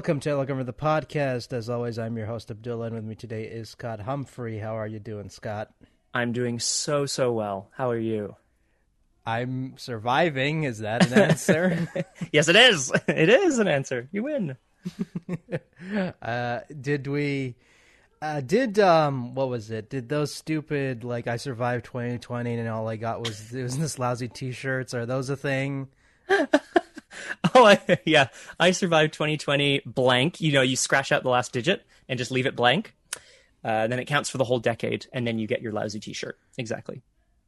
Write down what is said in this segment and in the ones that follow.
welcome to Welcome to the podcast. As always, I'm your host Abdullah, and with me today is Scott Humphrey. How are you doing, Scott? I'm doing so so well. How are you? I'm surviving. Is that an answer? yes, it is. It is an answer. You win. uh, did we? Uh, did um, what was it? Did those stupid like I survived 2020 and all I got was it was this lousy T-shirts? Are those a thing? oh, I, yeah. I survived 2020 blank. You know, you scratch out the last digit and just leave it blank. Uh, then it counts for the whole decade, and then you get your lousy T-shirt. Exactly.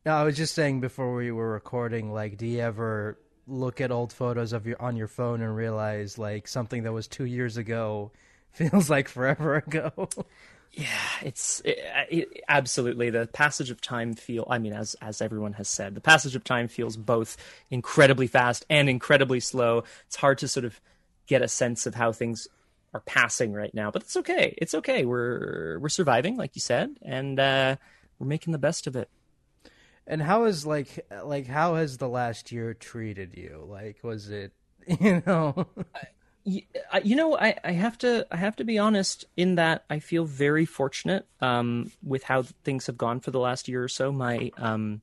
No, I was just saying before we were recording. Like, do you ever look at old photos of your on your phone and realize like something that was two years ago feels like forever ago? Yeah, it's it, it, absolutely the passage of time feel. I mean, as as everyone has said, the passage of time feels both incredibly fast and incredibly slow. It's hard to sort of get a sense of how things are passing right now, but it's okay. It's okay. We're we're surviving, like you said, and uh, we're making the best of it. And how is like like how has the last year treated you? Like, was it you know? You know, I, I have to I have to be honest in that I feel very fortunate um, with how things have gone for the last year or so. My um,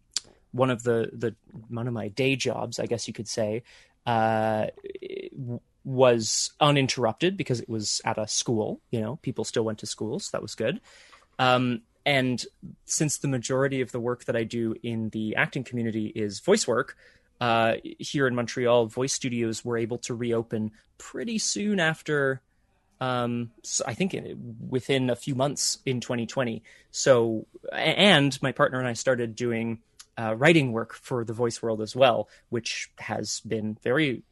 one of the the one of my day jobs, I guess you could say, uh, was uninterrupted because it was at a school. You know, people still went to schools. so that was good. Um, and since the majority of the work that I do in the acting community is voice work, uh, here in Montreal, voice studios were able to reopen pretty soon after. Um, so I think within a few months in 2020. So, and my partner and I started doing uh, writing work for the voice world as well, which has been very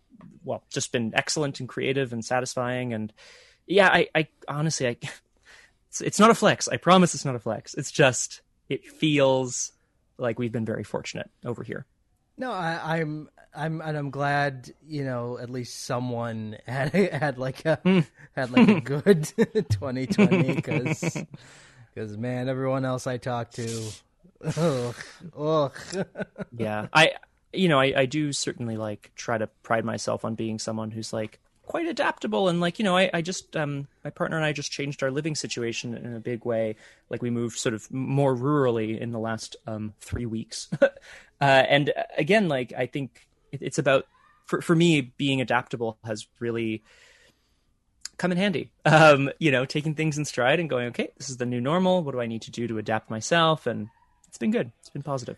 well, just been excellent and creative and satisfying. And yeah, I, I honestly, I, it's, it's not a flex. I promise it's not a flex. It's just it feels like we've been very fortunate over here. No, I, am I'm, I'm, and I'm glad you know at least someone had had like a hmm. had like a good 2020 because because man, everyone else I talked to, ugh, ugh. yeah, I you know I I do certainly like try to pride myself on being someone who's like quite adaptable and like you know I, I just um my partner and I just changed our living situation in a big way like we moved sort of more rurally in the last um three weeks uh, and uh, again, like I think it's about for for me being adaptable has really come in handy. Um, you know, taking things in stride and going, okay, this is the new normal. What do I need to do to adapt myself? And it's been good. It's been positive.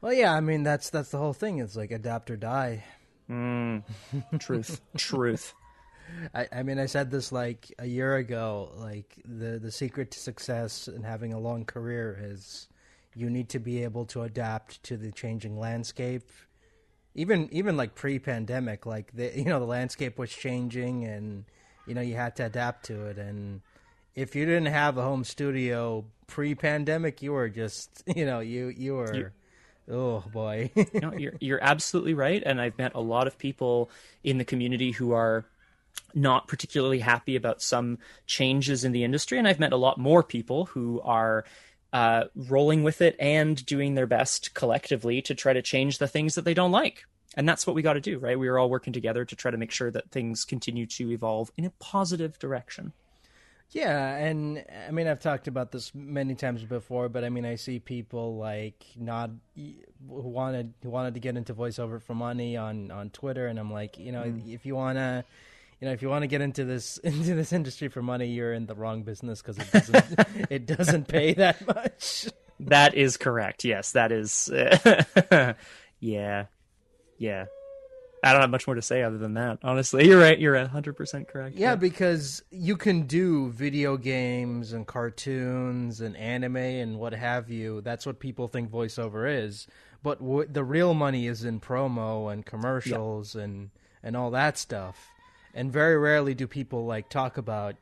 Well, yeah, I mean that's that's the whole thing. It's like adapt or die. Mm, truth, truth. I, I mean, I said this like a year ago. Like the the secret to success and having a long career is you need to be able to adapt to the changing landscape. Even even like pre-pandemic like the you know the landscape was changing and you know you had to adapt to it. And if you didn't have a home studio pre-pandemic you were just you know you you were you, oh boy. No, you're you're absolutely right. And i've met a lot of people in the community who are not particularly happy about some changes in the industry. And i've met a lot more people who are uh, rolling with it and doing their best collectively to try to change the things that they don't like. And that's what we got to do, right? We are all working together to try to make sure that things continue to evolve in a positive direction. Yeah, and I mean I've talked about this many times before, but I mean I see people like not who wanted who wanted to get into voiceover for money on on Twitter, and I'm like, you know, mm. if you wanna you know, if you want to get into this into this industry for money, you're in the wrong business because it doesn't it doesn't pay that much. That is correct. Yes, that is. yeah, yeah. I don't have much more to say other than that. Honestly, you're right. You're hundred percent correct. Yeah, yeah, because you can do video games and cartoons and anime and what have you. That's what people think voiceover is. But w- the real money is in promo and commercials and and all that stuff and very rarely do people like talk about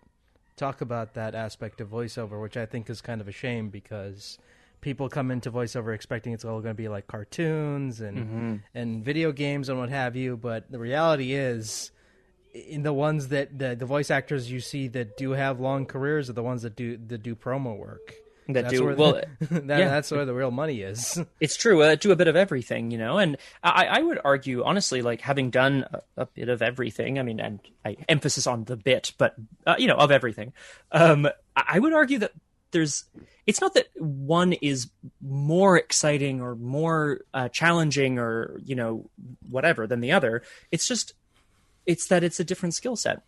talk about that aspect of voiceover, which I think is kind of a shame because people come into voiceover expecting it's all going to be like cartoons and mm-hmm. and video games and what have you, but the reality is in the ones that the, the voice actors you see that do have long careers are the ones that do that do promo work. That That's do where well. the, that, yeah. that's where the real money is. It's true. Uh, do a bit of everything, you know. And I, I would argue, honestly, like having done a, a bit of everything. I mean, and I emphasis on the bit, but uh, you know, of everything. Um, I I would argue that there's. It's not that one is more exciting or more uh, challenging or you know whatever than the other. It's just, it's that it's a different skill set.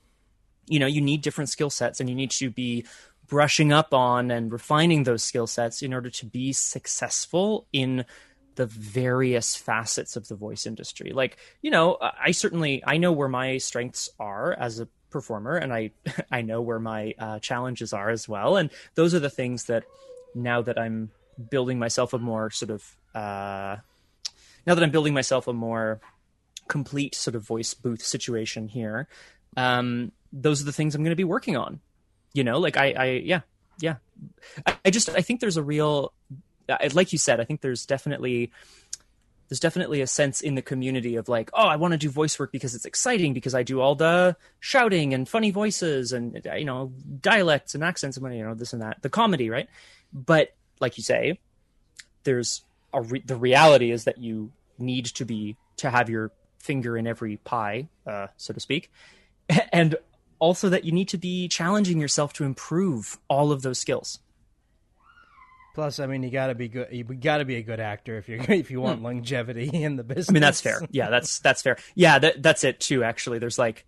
You know, you need different skill sets, and you need to be brushing up on and refining those skill sets in order to be successful in the various facets of the voice industry. Like, you know, I certainly I know where my strengths are as a performer and I I know where my uh, challenges are as well and those are the things that now that I'm building myself a more sort of uh now that I'm building myself a more complete sort of voice booth situation here um those are the things I'm going to be working on you know like i i yeah yeah. I, I, just i think there's a real like you said i think there's definitely there's definitely a sense in the community of like oh i want to do voice work because it's exciting because i do all the shouting and funny voices and you know dialects and accents and you know this and that the comedy right? But like you say there's a re- the reality is that you need to be to have your finger in every pie uh, so to speak. And also that you need to be challenging yourself to improve all of those skills. Plus, I mean, you got to be good. You got to be a good actor if you if you want hmm. longevity in the business. I mean, that's fair. Yeah, that's that's fair. Yeah, that, that's it too. Actually, there's like,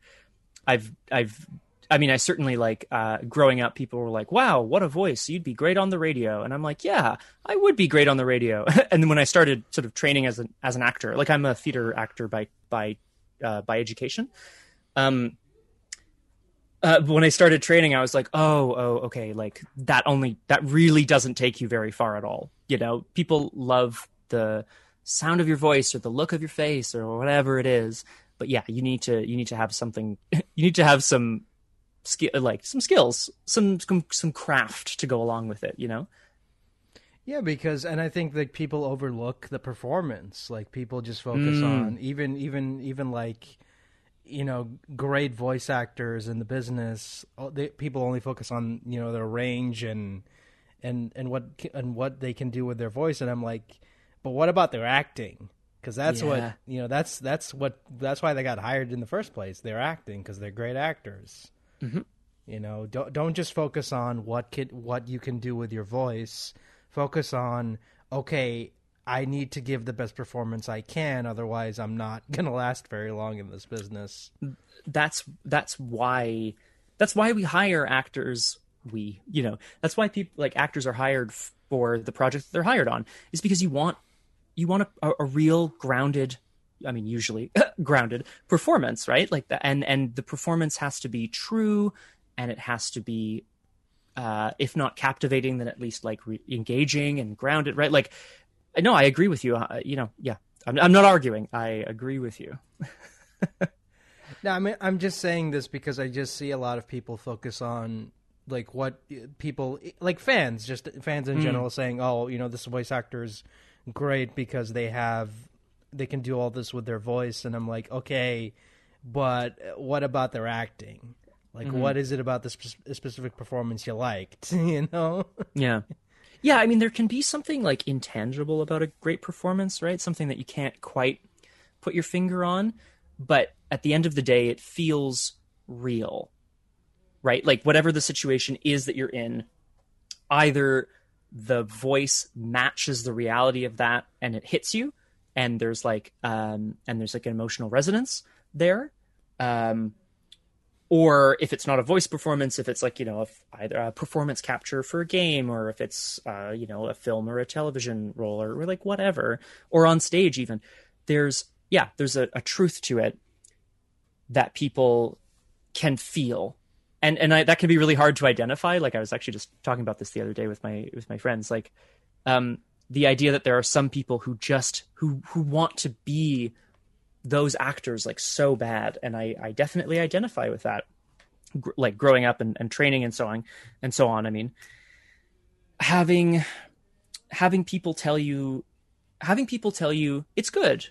I've I've. I mean, I certainly like uh, growing up. People were like, "Wow, what a voice! You'd be great on the radio." And I'm like, "Yeah, I would be great on the radio." and then when I started sort of training as an as an actor, like I'm a theater actor by by uh, by education, um, uh, when I started training, I was like, oh, oh, okay, like that only that really doesn't take you very far at all. You know, people love the sound of your voice or the look of your face or whatever it is, but yeah, you need to you need to have something. You need to have some skill, like some skills, some some some craft to go along with it. You know. Yeah, because and I think like people overlook the performance. Like people just focus mm. on even even even like you know great voice actors in the business they, people only focus on you know their range and and and what and what they can do with their voice. And i'm like but what about their acting? Because that's yeah. what you know that's that's what that's why they got hired in the first place. They're acting because they're great actors. Mm-hmm. you know don't don't just focus on what can what you can do with your voice. Focus on okay I need to give the best performance I can, otherwise I'm not gonna last very long in this business. That's that's why that's why we hire actors. We you know that's why people like actors are hired for the project they're hired on is because you want you want a, a real grounded I mean, usually grounded performance, right? Like the and and the performance has to be true, and it has to be, uh, if not captivating, then at least like re- engaging and grounded, right? Like no, I agree with you. Uh, you know, yeah, I'm, I'm not arguing. I agree with you. no, I mean, I'm just saying this because I just see a lot of people focus on like what people like fans, just fans in mm. general, saying, "Oh, you know, this voice actor is great because they have they can do all this with their voice," and I'm like, okay, but what about their acting? Like, mm-hmm. what is it about this specific performance you liked? you know? Yeah. Yeah, I mean, there can be something like intangible about a great performance, right? Something that you can't quite put your finger on, but at the end of the day, it feels real, right? Like whatever the situation is that you're in, either the voice matches the reality of that and it hits you, and there's like um, and there's like an emotional resonance there, um, or if it's not a voice performance, if it's like you know a, either a performance capture for a game, or if it's uh, you know a film or a television role, or, or like whatever, or on stage even, there's yeah, there's a, a truth to it that people can feel, and and I, that can be really hard to identify. Like I was actually just talking about this the other day with my with my friends, like um, the idea that there are some people who just who who want to be those actors like so bad and i i definitely identify with that Gr- like growing up and, and training and so on and so on i mean having having people tell you having people tell you it's good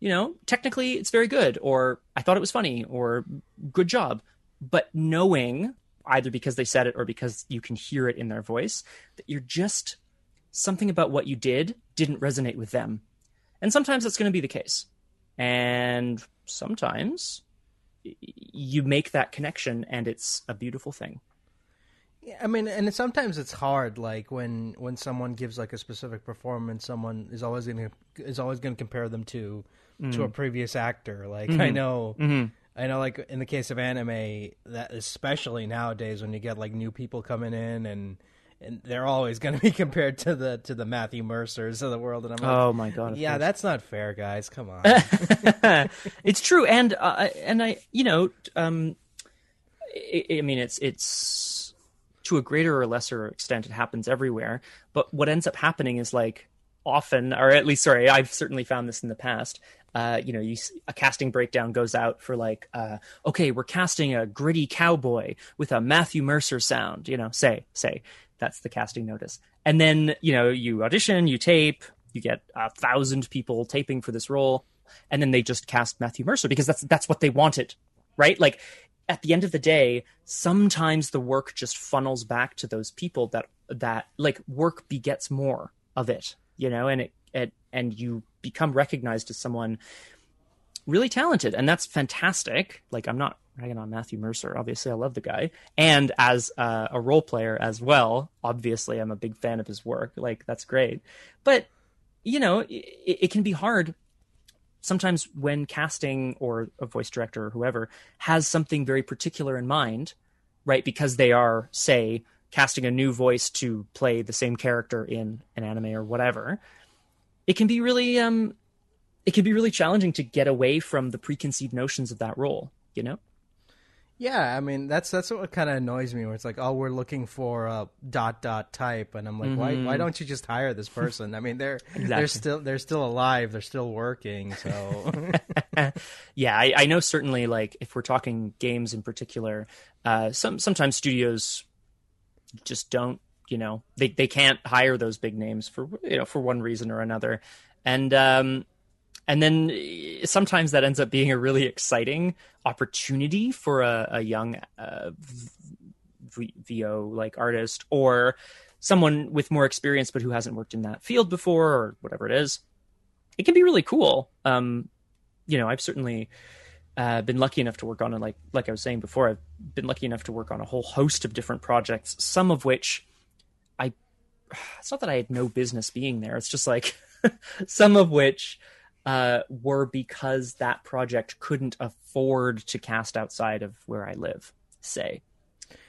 you know technically it's very good or i thought it was funny or good job but knowing either because they said it or because you can hear it in their voice, that you're just something about what you did didn't resonate with them. And sometimes that's going to be the case. And sometimes you make that connection and it's a beautiful thing. Yeah, I mean, and sometimes it's hard. Like when when someone gives like a specific performance, someone is always gonna is always gonna compare them to mm. to a previous actor. Like mm-hmm. I know, mm-hmm. I know. Like in the case of anime, that especially nowadays when you get like new people coming in and and they're always going to be compared to the to the Matthew Mercers of the world. And I'm like, oh my god, yeah, course. that's not fair, guys. Come on, it's true, and uh, and I, you know, um, I, I mean, it's it's to a greater or lesser extent, it happens everywhere. But what ends up happening is like often, or at least, sorry, I've certainly found this in the past. Uh, you know, you a casting breakdown goes out for like, uh, okay, we're casting a gritty cowboy with a Matthew Mercer sound. You know, say say that's the casting notice. And then, you know, you audition, you tape, you get a thousand people taping for this role, and then they just cast Matthew Mercer because that's that's what they wanted, right? Like at the end of the day, sometimes the work just funnels back to those people that that like work begets more of it, you know, and it, it and you become recognized as someone really talented, and that's fantastic. Like I'm not ragging on Matthew Mercer. Obviously, I love the guy, and as uh, a role player as well. Obviously, I'm a big fan of his work. Like that's great, but you know, it, it can be hard sometimes when casting or a voice director or whoever has something very particular in mind, right? Because they are, say, casting a new voice to play the same character in an anime or whatever, it can be really um it can be really challenging to get away from the preconceived notions of that role, you know? Yeah, I mean that's that's what kind of annoys me. Where it's like, oh, we're looking for a dot dot type, and I'm like, mm-hmm. why why mm-hmm. don't you just hire this person? I mean, they're exactly. they're still they're still alive, they're still working. So yeah, I, I, know certainly. Like if we're talking games in particular, uh, some sometimes studios just don't, you know, they they can't hire those big names for you know for one reason or another, and um, and then eh, sometimes that ends up being a really exciting opportunity for a, a young uh, VO like artist or someone with more experience but who hasn't worked in that field before or whatever it is. It can be really cool. Um, you know, I've certainly uh, been lucky enough to work on it. Like like I was saying before, I've been lucky enough to work on a whole host of different projects. Some of which I, it's not that I had no business being there. It's just like some of which uh, were because that project couldn't afford to cast outside of where I live, say,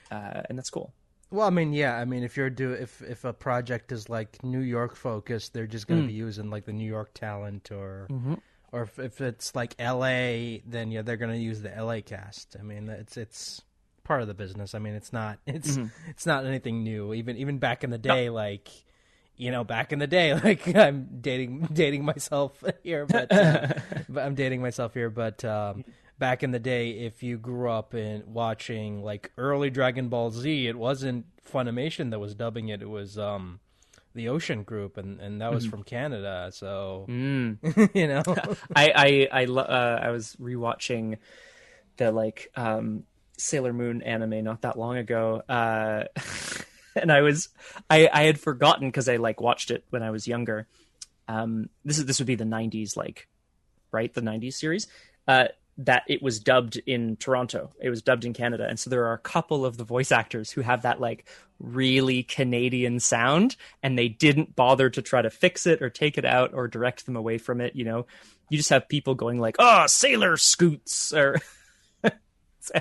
uh, and that's cool. Well, I mean, yeah, I mean, if you're do if if a project is like New York focused, they're just going to mm. be using like the New York talent, or mm-hmm. or if, if it's like L.A., then yeah, they're going to use the L.A. cast. I mean, it's it's part of the business. I mean, it's not it's mm-hmm. it's not anything new. Even even back in the day, no. like you know, back in the day, like I'm dating dating myself here, but, uh, but I'm dating myself here. But um, back in the day, if you grew up in watching like early Dragon Ball Z, it wasn't Funimation that was dubbing it; it was um, the Ocean Group, and, and that was mm. from Canada. So mm. you know, I I I, uh, I was rewatching the like um, Sailor Moon anime not that long ago. Uh, and I was I I had forgotten because I like watched it when I was younger. Um, this is this would be the '90s, like right, the '90s series. Uh, that it was dubbed in Toronto. It was dubbed in Canada, and so there are a couple of the voice actors who have that like really Canadian sound, and they didn't bother to try to fix it or take it out or direct them away from it. You know, you just have people going like, "Oh, sailor scoots," or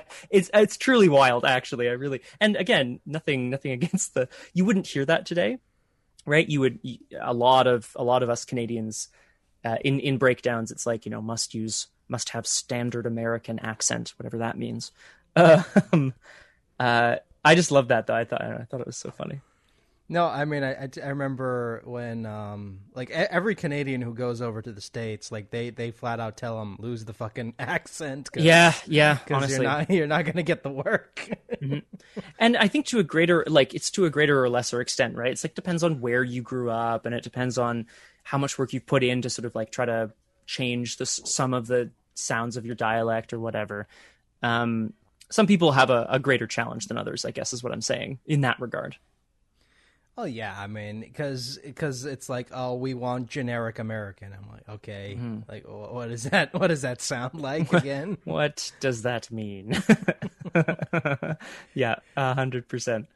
it's it's truly wild actually. I really and again nothing nothing against the you wouldn't hear that today right? You would a lot of a lot of us canadians uh, in in breakdowns it's like you know must use must have standard american accent whatever that means. Um, uh, i just love that though. I thought i thought it was so funny no, I mean, I, I, remember when, um, like every Canadian who goes over to the states, like they, they flat out tell them lose the fucking accent. Cause, yeah, yeah. Honestly, you're not you're not gonna get the work. mm-hmm. And I think to a greater, like it's to a greater or lesser extent, right? It's like depends on where you grew up, and it depends on how much work you've put in to sort of like try to change the some of the sounds of your dialect or whatever. Um, some people have a, a greater challenge than others. I guess is what I'm saying in that regard. Oh yeah, I mean, because because it's like, oh, we want generic American. I'm like, okay, mm-hmm. like what is that? What does that sound like again? what does that mean? yeah, a hundred percent.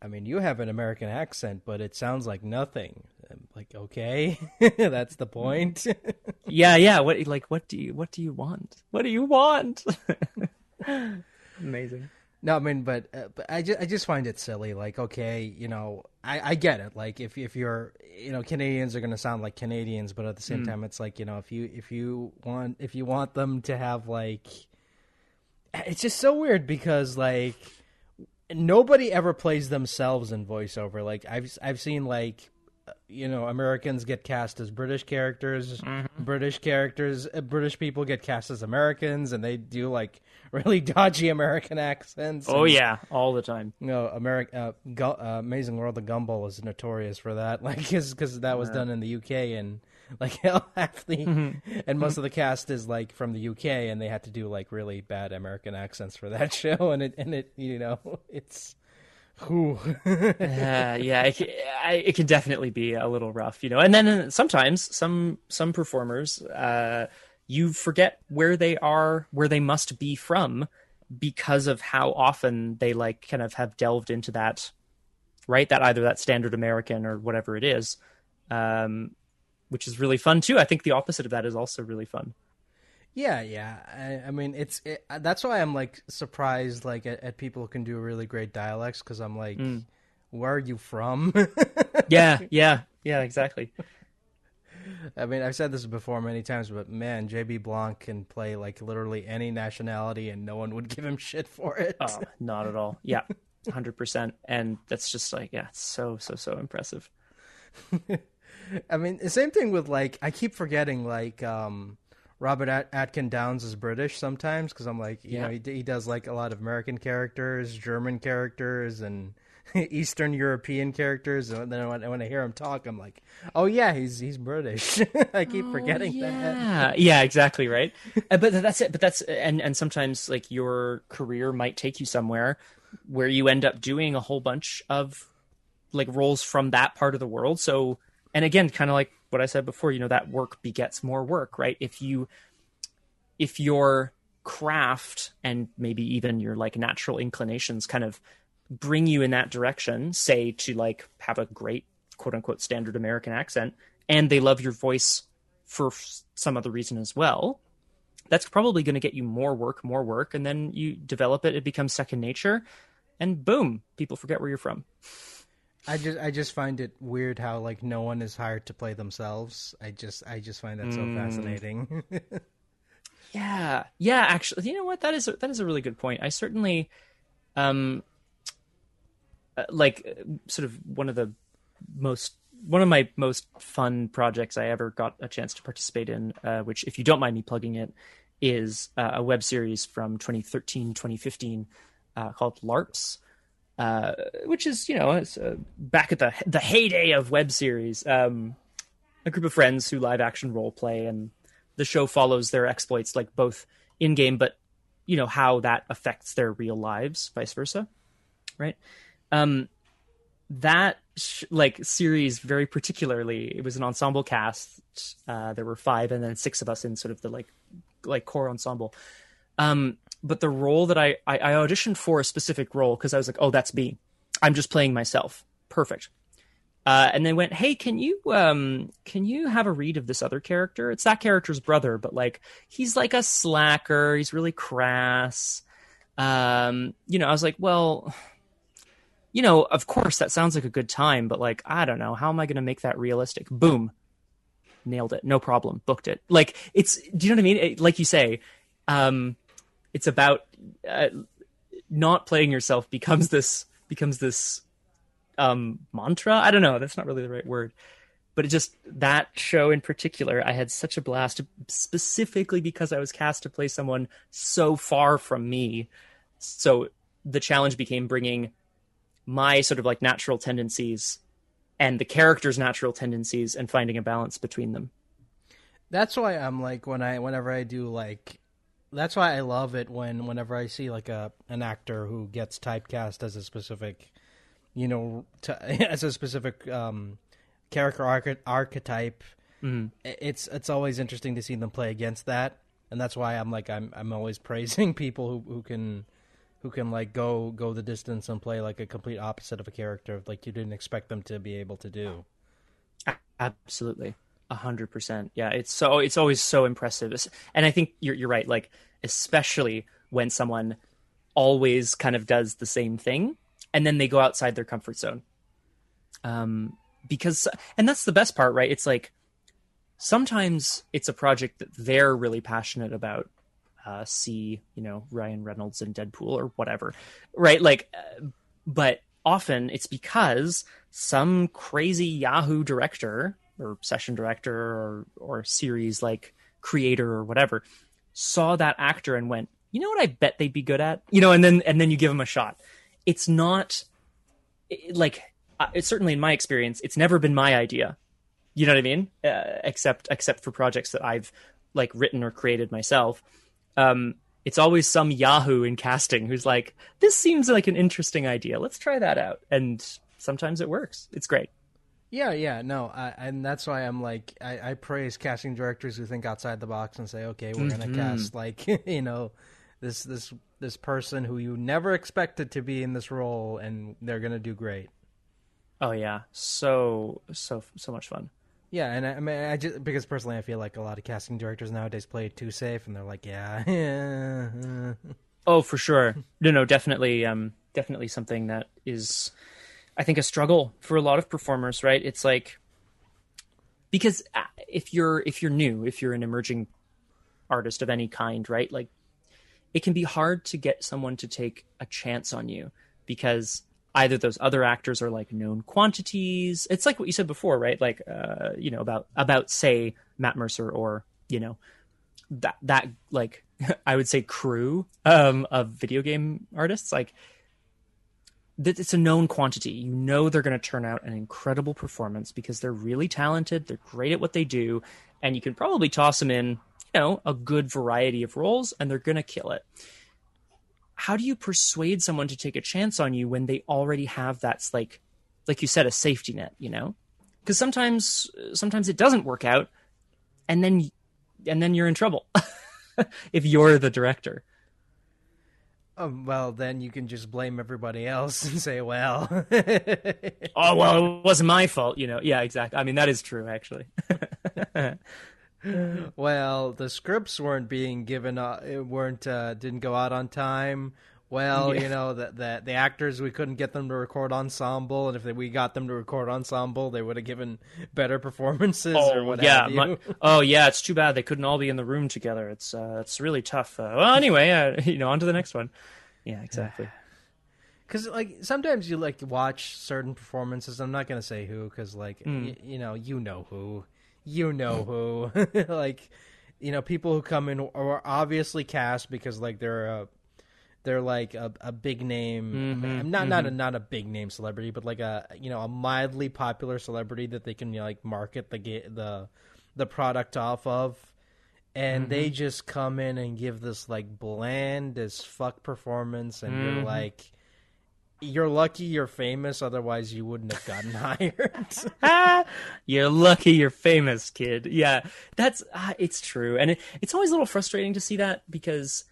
I mean, you have an American accent, but it sounds like nothing. I'm like, okay, that's the point. yeah, yeah. What like what do you what do you want? What do you want? Amazing. No, I mean, but, uh, but I, just, I just find it silly. Like, okay, you know, I, I get it. Like, if if you're, you know, Canadians are going to sound like Canadians, but at the same mm. time, it's like, you know, if you if you want if you want them to have like, it's just so weird because like nobody ever plays themselves in voiceover. Like I've I've seen like you know Americans get cast as British characters, mm-hmm. British characters, uh, British people get cast as Americans, and they do like really dodgy American accents. Oh yeah, all the time. You know, America, uh, Gu- uh, Amazing World of Gumball is notorious for that, like because that was yeah. done in the UK and like half the mm-hmm. and most of the cast is like from the UK, and they had to do like really bad American accents for that show, and it and it you know it's uh, yeah, it, I, it can definitely be a little rough, you know. And then sometimes some some performers, uh, you forget where they are, where they must be from, because of how often they like kind of have delved into that, right? That either that standard American or whatever it is, um, which is really fun too. I think the opposite of that is also really fun. Yeah, yeah. I, I mean, it's it, that's why I'm like surprised like at, at, people who can do really great dialects because I'm like, mm. where are you from? yeah, yeah, yeah, exactly. I mean, I've said this before many times, but man, JB Blanc can play like literally any nationality, and no one would give him shit for it. Oh, not at all. Yeah, hundred percent. And that's just like, yeah, so so so impressive. I mean, the same thing with like I keep forgetting like um Robert At- Atkin Downes is British sometimes because I'm like, you yeah. know, he, he does like a lot of American characters, German characters, and Eastern European characters. And then when, when, I hear him talk, I'm like, oh yeah, he's he's British. I keep oh, forgetting yeah. that. Yeah, exactly right. uh, but that's it. But that's and and sometimes like your career might take you somewhere where you end up doing a whole bunch of like roles from that part of the world. So and again, kind of like what I said before, you know, that work begets more work, right? If you if your craft and maybe even your like natural inclinations kind of bring you in that direction, say to like have a great quote unquote standard American accent, and they love your voice for some other reason as well, that's probably going to get you more work, more work, and then you develop it, it becomes second nature, and boom, people forget where you're from. I just I just find it weird how like no one is hired to play themselves. I just I just find that mm. so fascinating. yeah, yeah. Actually, you know what? That is a, that is a really good point. I certainly, um, uh, like uh, sort of one of the most one of my most fun projects I ever got a chance to participate in, uh, which, if you don't mind me plugging it, is uh, a web series from 2013 2015 uh, called LARPs uh, which is you know uh, back at the the heyday of web series. Um, a group of friends who live action role play, and the show follows their exploits, like both in game, but you know how that affects their real lives, vice versa, right? Um, that sh- like series very particularly, it was an ensemble cast. Uh, there were five, and then six of us in sort of the like like core ensemble. Um, but the role that I, I, I auditioned for a specific role because I was like, oh, that's me. I'm just playing myself. Perfect. Uh, and they went, hey, can you um, can you have a read of this other character? It's that character's brother, but like he's like a slacker. He's really crass. Um, you know, I was like, well, you know, of course that sounds like a good time, but like, I don't know, how am I going to make that realistic? Boom, nailed it, no problem, booked it. Like it's, do you know what I mean? It, like you say, um, it's about uh, not playing yourself becomes this becomes this um, mantra. I don't know. That's not really the right word, but it just that show in particular, I had such a blast specifically because I was cast to play someone so far from me. So the challenge became bringing my sort of like natural tendencies and the character's natural tendencies and finding a balance between them. That's why I'm like when I whenever I do like that's why I love it when whenever I see like a an actor who gets typecast as a specific, you know, to, as a specific um, character arch- archetype. I- It's it's always interesting to see them play against that, and that's why I'm like I'm I'm always praising people who who can who can like go go the distance and play like a complete opposite of a character like you didn't expect them to be able to do. Absolutely. A hundred percent. Yeah. It's so, it's always so impressive. And I think you're, you're right. Like, especially when someone always kind of does the same thing and then they go outside their comfort zone. Um, because, and that's the best part, right? It's like sometimes it's a project that they're really passionate about. Uh, see, you know, Ryan Reynolds in Deadpool or whatever, right? Like, uh, but often it's because some crazy Yahoo director or session director or or series like creator or whatever saw that actor and went, you know what I bet they'd be good at, you know, and then and then you give them a shot. It's not it- like uh, it's certainly in my experience, it's never been my idea. You know what I mean? Uh, except except for projects that I've like written or created myself. Um, it's always some Yahoo in casting who's like, "This seems like an interesting idea. Let's try that out." And sometimes it works. It's great. Yeah, yeah, no, I, and that's why I'm like I, I praise casting directors who think outside the box and say, okay, we're gonna cast like you know this this this person who you never expected to be in this role, and they're gonna do great. Oh yeah, so so so much fun. Yeah, and I, I mean, I just because personally, I feel like a lot of casting directors nowadays play it too safe, and they're like, yeah, yeah, Oh, for sure. No, no, definitely, um, definitely something that is, I think, a struggle for a lot of performers. Right? It's like because uh, if you're if you're new, if you're an emerging artist of any kind, right? Like it can be hard to get someone to take a chance on you because either those other actors are like known quantities. It's like what you said before, right? Like uh, you know about about say Matt Mercer or you know that that like I would say crew um, of video game artists like it's a known quantity. You know they're going to turn out an incredible performance because they're really talented, they're great at what they do, and you can probably toss them in, you know, a good variety of roles and they're going to kill it. How do you persuade someone to take a chance on you when they already have that's like like you said a safety net, you know? Cuz sometimes sometimes it doesn't work out and then and then you're in trouble if you're the director. Um, well, then you can just blame everybody else and say, well, Oh well, it wasn't my fault, you know. Yeah, exactly. I mean, that is true, actually. well, the scripts weren't being given, uh, it weren't uh, didn't go out on time. Well, Yeah. you know that the, the actors we couldn't get them to record ensemble, and if they, we got them to record ensemble, they would have given better performances or what yeah. my- oh yeah, it's too bad they couldn't all be in the room together. It's uh, it's really tough. Uh, well, anyway, uh, you know, on to the next one. Yeah, exactly. Because like sometimes you like watch certain performances. I'm not gonna say who, because like Hmm. y- you know, you know who, you know who. like you know, people who come in are obviously cast because like they're a they're like a, a big name. I mean, Mhm, not not a not a big name celebrity, but like a you know a mildly popular celebrity that they can you know, like market the the the product off of. And they Mm-hmm. just come in and give this like bland as fuck performance, and you're Mhm. like, you're lucky you're famous, otherwise you wouldn't have gotten hired. You're lucky you're famous, kid. Yeah, that's uh, it's true, and it, it's always a little frustrating to see that because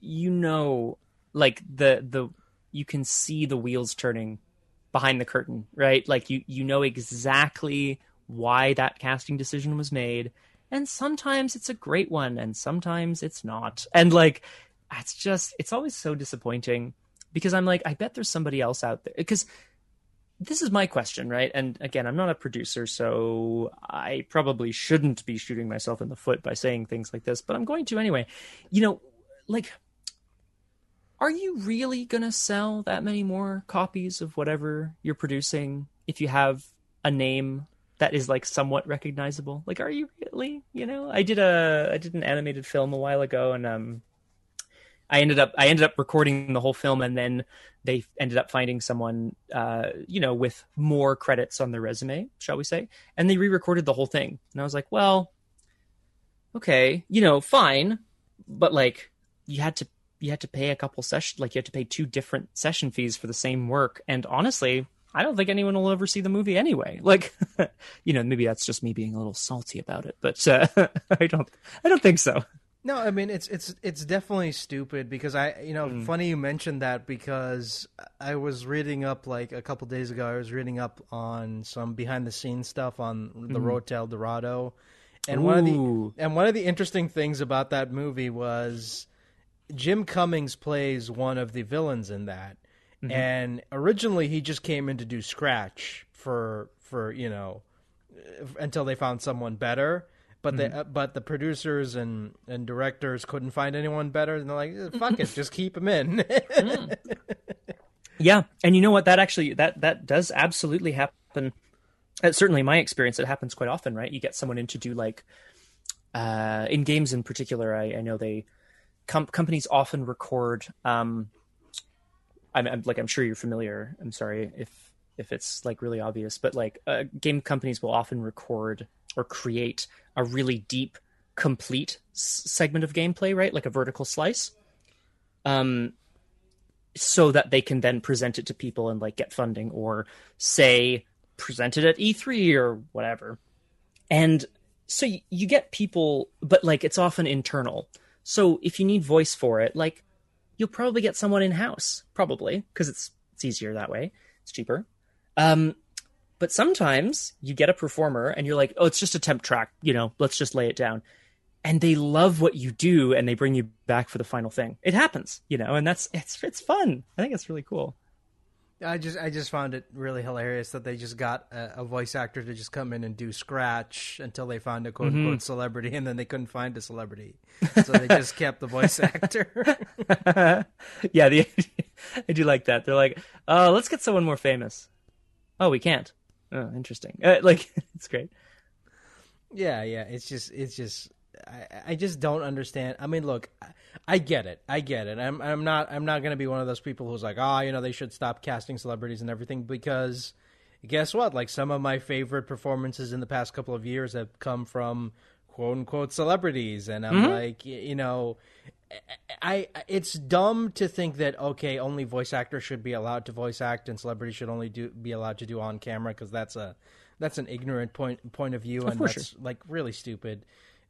you know, like the the you can see the wheels turning behind the curtain, right? Like you you know exactly why that casting decision was made, and sometimes it's a great one, and sometimes it's not, and like it's just it's always so disappointing because I'm like I bet there's somebody else out there because this is my question, right? And again, I'm not a producer, so I probably shouldn't be shooting myself in the foot by saying things like this, but I'm going to anyway. You know, like, are you really going to sell that many more copies of whatever you're producing if you have a name that is like somewhat recognizable? Like, are you really? You know, I did a I did an animated film a while ago, and um, I ended up I ended up recording the whole film, and then they ended up finding someone, uh, you know, with more credits on their resume, shall we say, and they re-recorded the whole thing. And I was like, well, okay, you know, fine, but like you had to you had to pay a couple session like you had to pay two different session fees for the same work. And honestly i don't think anyone will ever see the movie anyway. Like you know maybe that's just me being a little salty about it but uh, i don't i don't think so. No, I mean it's it's it's definitely stupid because I you know Mm. funny you mentioned that because I was reading up like a couple days ago I was reading up on some behind the scenes stuff on the Road to El Dorado, and one of the. And one of the interesting things about that movie was Jim Cummings plays one of the villains in that, Mm-hmm. and originally he just came in to do scratch for for you know until they found someone better. But Mm-hmm. the uh, but the producers and, and directors couldn't find anyone better, and they're like, "Eh, "Fuck it, just keep him in." Yeah, and you know what? That actually that that does absolutely happen. Uh, certainly, in my experience, it happens quite often. Right? You get someone in to do like uh, in games in particular. I, I know they com- companies often record. Um, I'm, I'm like I'm sure you're familiar. I'm sorry if if it's like really obvious, but like uh, game companies will often record or create a really deep, complete s- segment of gameplay, right? Like a vertical slice. Um, so that they can then present it to people and like get funding or say present it at E3 or whatever. And so you get people, but like it's often internal. So if you need voice for it, like you'll probably get someone in house, probably because it's it's easier that way. It's cheaper. Um, but sometimes you get a performer and you're like, oh, it's just a temp track, you know, let's just lay it down. And they love what you do and they bring you back for the final thing. It happens, you know, and that's it's it's fun. I think it's really cool. I just I just found it really hilarious that they just got a, a voice actor to just come in and do scratch until they found a quote Mm-hmm. unquote celebrity, and then they couldn't find a celebrity, so they just kept the voice actor. yeah, the I do like that. They're like, "Oh, let's get someone more famous." Oh, we can't. Oh, interesting. Uh, like it's great. Yeah, yeah. It's just, it's just, I, I just don't understand. I mean, look, I, I get it. I get it. I'm, I'm not, I'm not going to be one of those people who's like, oh, you know, they should stop casting celebrities and everything because guess what? Like some of my favorite performances in the past couple of years have come from quote unquote celebrities, and I'm mm-hmm. like, you know. I I- it's dumb to think that okay, only voice actors should be allowed to voice act, and celebrities should only do be allowed to do on camera because that's a that's an ignorant point point of view, oh, and for that's like really stupid.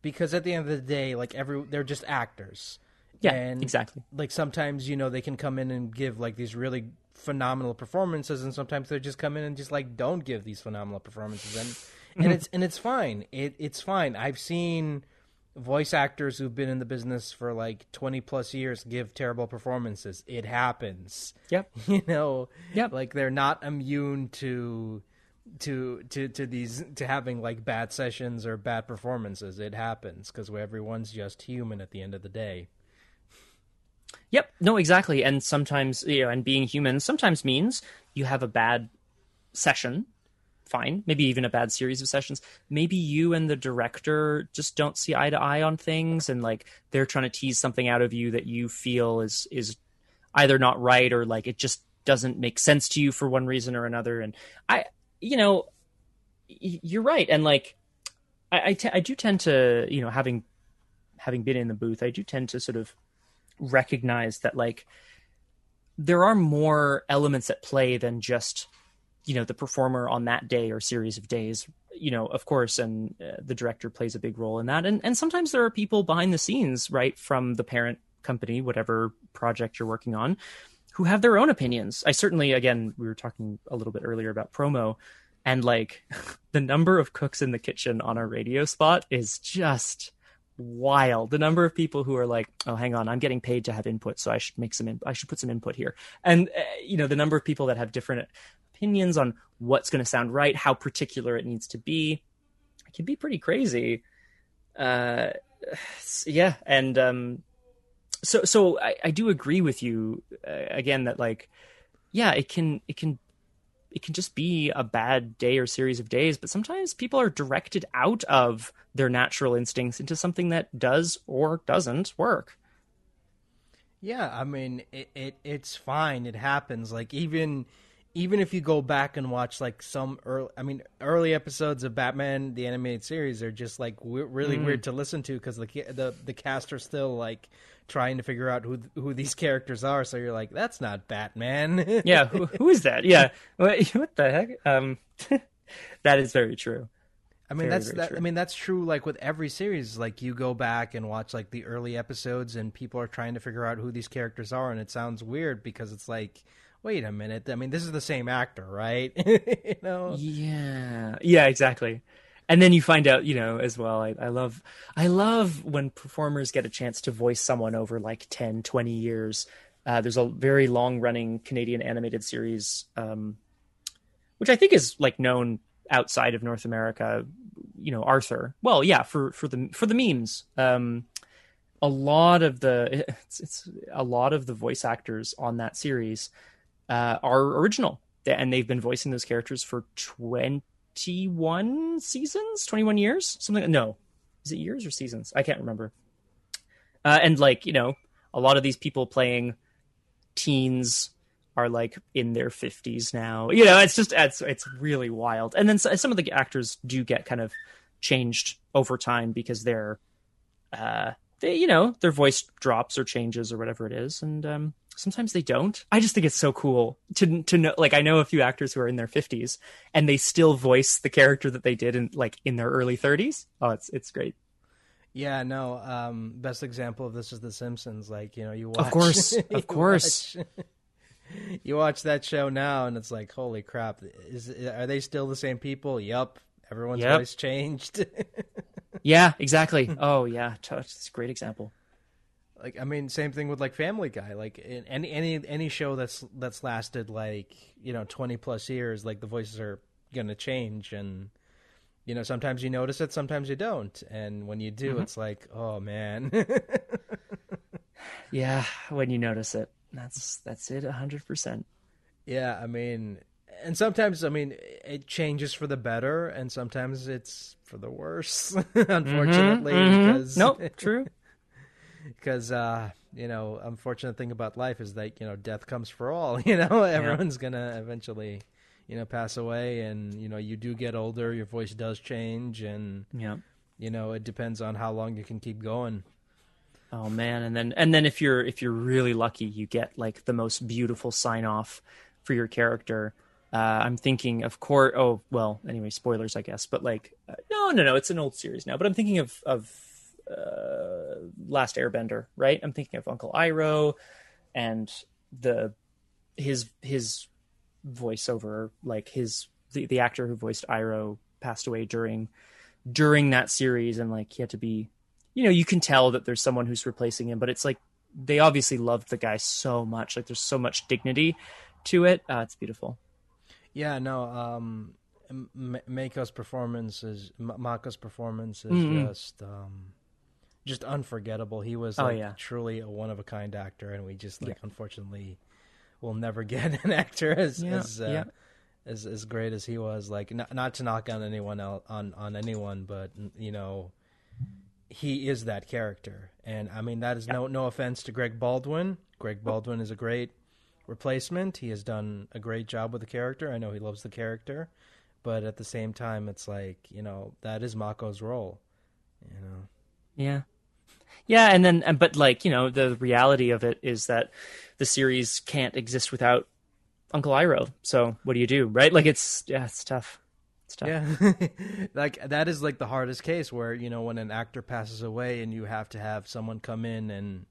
Because at the end of the day, like every they're just actors. Yeah, and exactly. Like sometimes you know they can come in and give like these really phenomenal performances, and sometimes they just come in and just like don't give these phenomenal performances, and and mm-hmm. it's and it's fine. It it's fine. I've seen voice actors who've been in the business for like 20 plus years give terrible performances it happens Yep. you know Yep. like they're not immune to to to to these to having like bad sessions or bad performances it happens because everyone's just human at the end of the day Yep. No, exactly. And sometimes, you know, and being human sometimes means you have a bad session. Fine. Maybe even a bad series of sessions. Maybe you and the director just don't see eye to eye on things and like they're trying to tease something out of you that you feel is is either not right or like it just doesn't make sense to you for one reason or another. And I you know, you're right. And like I I, t- I do tend to, you know, having having been in the booth, I do tend to sort of recognize that like there are more elements at play than just you know the performer on that day or series of days you know of course and uh, the director plays a big role in that and and sometimes there are people behind the scenes right from the parent company whatever project you're working on who have their own opinions. I certainly again we were talking a little bit earlier about promo and like the number of cooks in the kitchen on a radio spot is just wild. The number of people who are like oh hang on i'm getting paid to have input so i should make some in- i should put some input here. And uh, you know the number of people that have different opinions on what's going to sound right how particular it needs to be it can be pretty crazy. Uh yeah and um so so i, I do agree with you uh, again that like yeah it can it can it can just be a bad day or series of days but sometimes people are directed out of their natural instincts into something that does or doesn't work Yeah, I mean, it, it it's fine. It happens. Like even even if you go back and watch like some early, I mean, early episodes of Batman the animated series are just like w- really Mm. weird to listen to because the the the cast are still like trying to figure out who who these characters are. So you're like, that's not Batman. yeah, who, who is that? Yeah, what, what the heck? Um, that is very true. I mean Very, that's very that, true. I mean that's true like with every series like you go back and watch like the early episodes and people are trying to figure out who these characters are and it sounds weird because it's like wait a minute I mean this is the same actor right you know Yeah, yeah, exactly. And then you find out, you know, as well. I, I love, I love when performers get a chance to voice someone over like 10, 20 years. Uh, there's a very long running Canadian animated series, um, which I think is like known outside of North America. You know, Arthur. Well, yeah, for for the for the memes. Um, a lot of the it's, it's a lot of the voice actors on that series uh, are original, and they've been voicing those characters for twenty-one seasons, twenty-one years, something. No, is it years or seasons? I can't remember. Uh, and like you know, a lot of these people playing teens are like in their 50s now you know it's just it's it's really wild and then some of the actors do get kind of changed over time because they're uh they you know their voice drops or changes or whatever it is and um sometimes they don't. I just think it's so cool to to know like i know a few actors who are in their 50s and they still voice the character that they did in like in their early 30s oh it's it's great. Yeah no um best example of this is the simpsons. Like you know you watch Of course, of course. watch- you watch that show now and it's like holy crap is are they still the same people? Yup everyone's Yep. voice changed yeah exactly. Oh yeah. It's a great example. Like I mean, same thing with like Family Guy. Like in any any any show that's that's lasted like you know twenty plus years, like the voices are gonna change, and you know sometimes you notice it, sometimes you don't, and when you do, mm-hmm. it's like oh man, yeah when you notice it. That's that's it 100% yeah. I mean, and sometimes I mean it changes for the better, and sometimes it's for the worse. unfortunately, because nope true. Because uh you know unfortunate thing about life is that you know death comes for all you know? Everyone's gonna eventually you know pass away and you know you do get older your voice does change and yeah you know it depends on how long you can keep going. Oh man, and then and then if you're if you're really lucky, you get like the most beautiful sign off for your character. Uh, I'm thinking, of course. Oh well, anyway, spoilers, I guess. But like, uh, no, no, no, it's an old series now. But I'm thinking of of uh, Last Airbender, right? I'm thinking of Uncle Iroh and the his his voiceover, like his the, the actor who voiced Iroh passed away during during that series, and like he had to be you know, you can tell that there's someone who's replacing him, but it's like they obviously loved the guy so much. Like there's so much dignity to it. Uh, it's beautiful. Yeah no um M- Mako's performance is M- Mako's performance is Mhm. just um just unforgettable he was Oh, yeah. truly a one of a kind actor and we just like Yeah. unfortunately will never get an actor as Yeah, as uh, as as great as he was. Like not not to knock on anyone else, on on anyone, but you know, he is that character. And I mean that is no no offense to Greg Baldwin. Greg Baldwin is a great replacement. He has done a great job with the character. I know he loves the character, but at the same time, it's like you know that is Mako's role. You know. Yeah. Yeah, and then but like, you know, the reality of it is that the series can't exist without Uncle Iroh. So what do you do, right? Like it's yeah, it's tough. It's tough. Yeah, like that is like the hardest case where you know when an actor passes away and you have to have someone come in and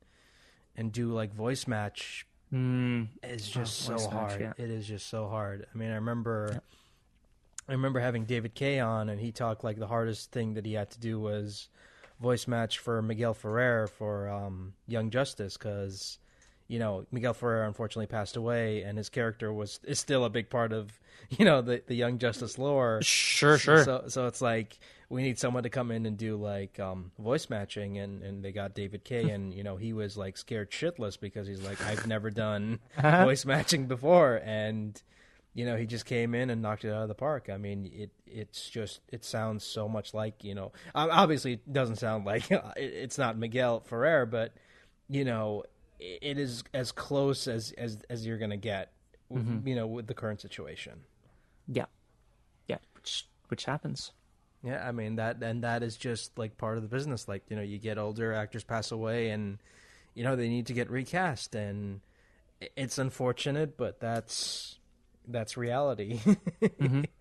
and do like voice match Mm, is just Oh, so match, hard. yeah. It is just so hard. I mean, I remember, I remember having David Kaye on, and he talked like the hardest thing that he had to do was voice match for Miguel Ferrer for um, Young Justice because you know Miguel Ferrer unfortunately passed away, and his character was is still a big part of you know the the Young Justice lore. sure, sure. So so it's like we need someone to come in and do like um, voice matching, and, and they got David Kaye, and you know he was like scared shitless because he's like I've never done voice matching before, and you know he just came in and knocked it out of the park. I mean it it's just it sounds so much like you know obviously it doesn't sound like it's not Miguel Ferrer, but you know it is as close as as as you're gonna get w- you know, with the current situation. Yeah, yeah, which which happens. Yeah, I mean that, and that is just like part of the business. Like you know, you get older, actors pass away, and you know they need to get recast, and it's unfortunate, but that's that's reality. Mm-hmm.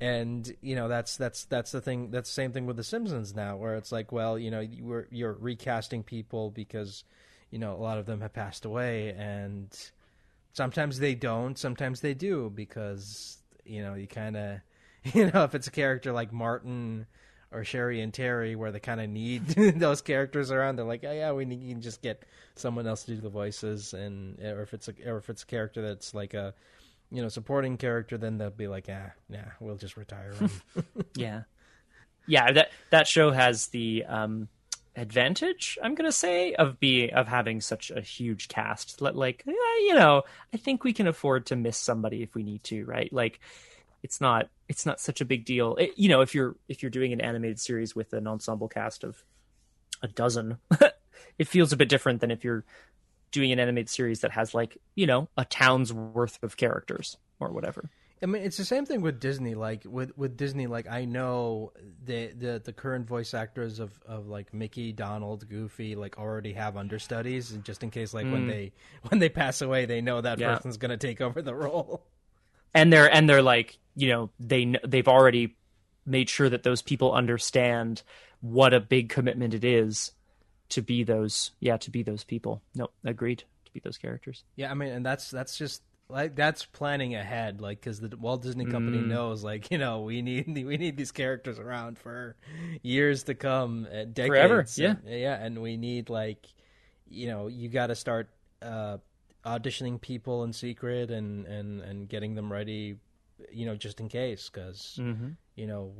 And you know that's that's that's the thing. That's the same thing with the Simpsons now, where it's like, well, you know, you were you're recasting people because you know a lot of them have passed away, and sometimes they don't, sometimes they do because you know you kind of you know if it's a character like Martin or Sherri and Terri where they kind of need those characters around, they're like, oh yeah, we need, you can just get someone else to do the voices, and or if it's a or if it's a character that's like a you know supporting character, then they'll be like, ah, nah, we'll just retire him. Yeah, yeah. That that show has the um, advantage, I'm gonna say, of be of having such a huge cast. Like, yeah, you know, I think we can afford to miss somebody if we need to, right? Like, it's not it's not such a big deal. It, you know, if you're if you're doing an animated series with an ensemble cast of a dozen, it feels a bit different than if you're doing an animated series that has like you know a town's worth of characters or whatever. I mean, it's the same thing with Disney. Like with with Disney, like I know the the the current voice actors of of like Mickey, Donald, Goofy, like already have understudies, and just in case, like when mm. they when they pass away, they know that Yeah. person's gonna take over the role. and they're and they're like you know they they've already made sure that those people understand what a big commitment it is to be those yeah to be those people. No agreed. To be those characters. Yeah, I mean, and that's that's just like that's planning ahead, like because the Walt Disney Company knows, like you know, we need we need these characters around for years to come, uh, decades, Forever, yeah. and, yeah, and we need like, you know, you got to start uh, auditioning people in secret and and and getting them ready, you know, just in case, because you know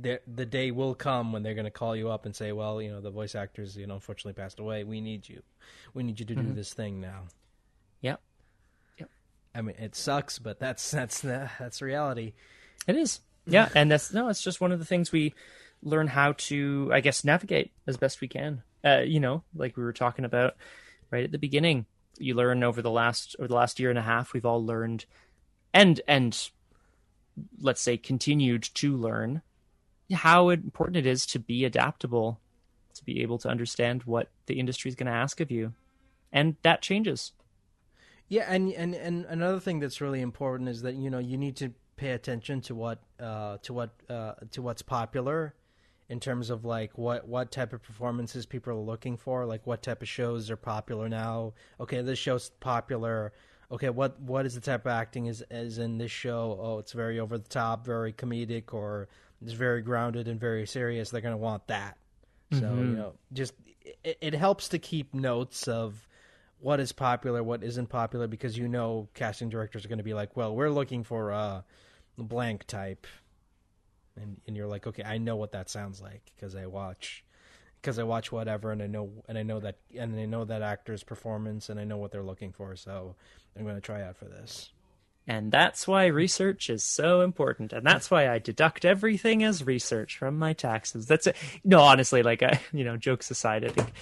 the, the day will come when they're going to call you up and say, well, you know, the voice actors, you know, unfortunately passed away. We need you. We need you to do this thing now. yep yep I mean, it sucks, but that's that's that's reality. it is yeah and that's no it's just one of the things we learn how to i guess navigate as best we can uh, you know like we were talking about right at the beginning you learn over the last over the last year and a half we've all learned and and let's say continued to learn how important it is to be adaptable to be able to understand what the industry is going to ask of you. And that changes. Yeah, and and and another thing that's really important is that you know you need to pay attention to what uh to what uh to what's popular in terms of like what what type of performances people are looking for, like what type of shows are popular now. Okay, this show's popular. Okay, what what is the type of acting is is in this show? Oh, it's very over the top, very comedic, or it's very grounded and very serious. They're gonna want that. So you mm-hmm. know, just it, it helps to keep notes of what is popular, what isn't popular, because you know casting directors are going to be like, well, we're looking for a blank type, and and you're like, okay, I know what that sounds like because I watch, because I watch whatever, and I know and I know that and I know that actor's performance, and I know what they're looking for, so I'm going to try out for this. And that's why research is so important. And that's why I deduct everything as research from my taxes. That's it. No, honestly, like I, you know, jokes aside, I think,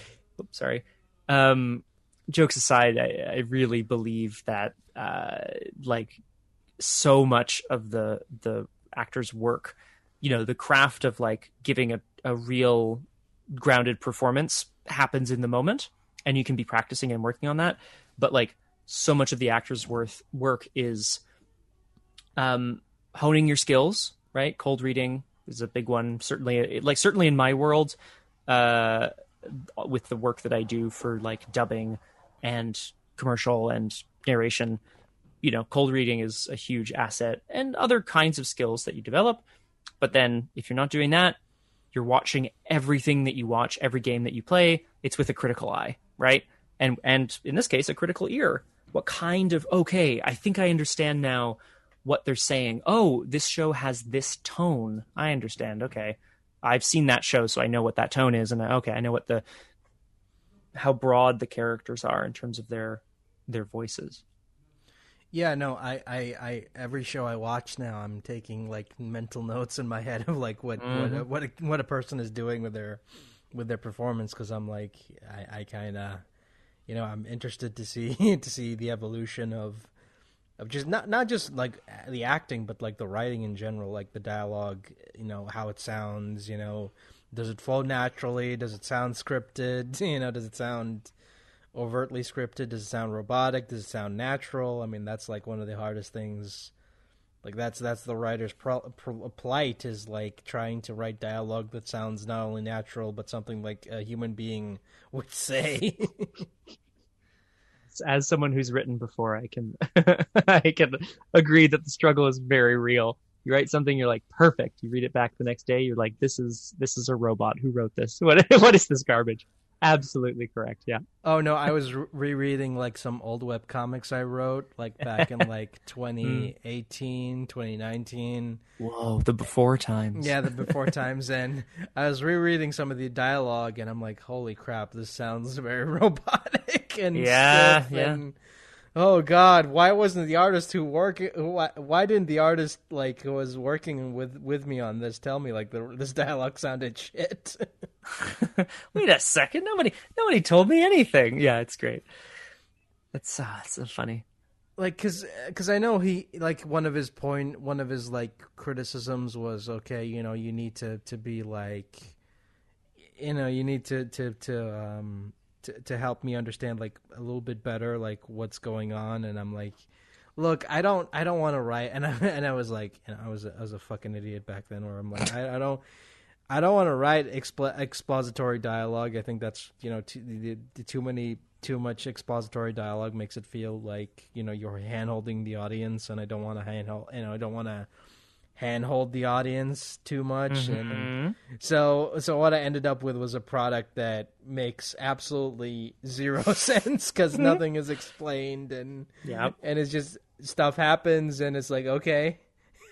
oops, sorry. Um, jokes aside, I, I really believe that, uh, like so much of the, the actor's work, you know, the craft of like giving a, a real grounded performance happens in the moment and you can be practicing and working on that. But like, so much of the actor's worth work is um, honing your skills. Right, cold reading is a big one. Certainly, like certainly in my world, uh, with the work that I do for like dubbing and commercial and narration, you know, cold reading is a huge asset, and other kinds of skills that you develop. But then, if you're not doing that, you're watching everything that you watch, every game that you play. It's with a critical eye, right? And and in this case, a critical ear. What kind of okay? I think I understand now what they're saying. Oh, this show has this tone. I understand. Okay, I've seen that show, so I know what that tone is, and okay, I know what the how broad the characters are in terms of their their voices. Yeah, no, I, I, I, every show I watch now, I'm taking like mental notes in my head of like what, what, a, what, a, what a person is doing with their, with their performance, because I'm like, I, I kind of, you know, I'm interested to see to see the evolution of, of just not not just like the acting, but like the writing in general, like the dialogue, you know, how it sounds, you know, does it flow naturally? Does it sound scripted? You know, does it sound overtly scripted? Does it sound robotic? Does it sound natural? I mean, that's like one of the hardest things. Like that's that's the writer's pro- pro- plight is like trying to write dialogue that sounds not only natural but something like a human being would say. As someone who's written before, I can I can agree that the struggle is very real. You write something, you're like perfect. You read it back the next day, you're like, this is this is a robot who wrote this. What what is this garbage? Absolutely correct. Yeah. Oh no, I was re- rereading like some old web comics I wrote like back in like 2018, 2019. Whoa, the before times. Yeah, the before times and I was rereading some of the dialogue and I'm like, "Holy crap, this sounds very robotic." And yeah, yeah. And, oh god, why wasn't the artist who work why, why didn't the artist like who was working with with me on this tell me like the, this dialogue sounded shit? Wait a second. Nobody nobody told me anything. Yeah, it's great. It's uh, so funny. Like cuz cuz I know he like one of his point one of his like criticisms was okay, you know, you need to to be like you know, you need to to to um to, to help me understand like a little bit better like what's going on and I'm like look I don't I don't want to write and I, and I was like and I was a, I was a fucking idiot back then where I'm like I, I don't I don't want to write expl- expository dialogue I think that's you know too, the, the, too many too much expository dialogue makes it feel like you know you're hand holding the audience and I don't want to hand hold you know I don't want to handhold the audience too much Mm-hmm. and so so what i ended up with was a product that makes absolutely zero sense because nothing is explained and Yep. and it's just stuff happens and it's like okay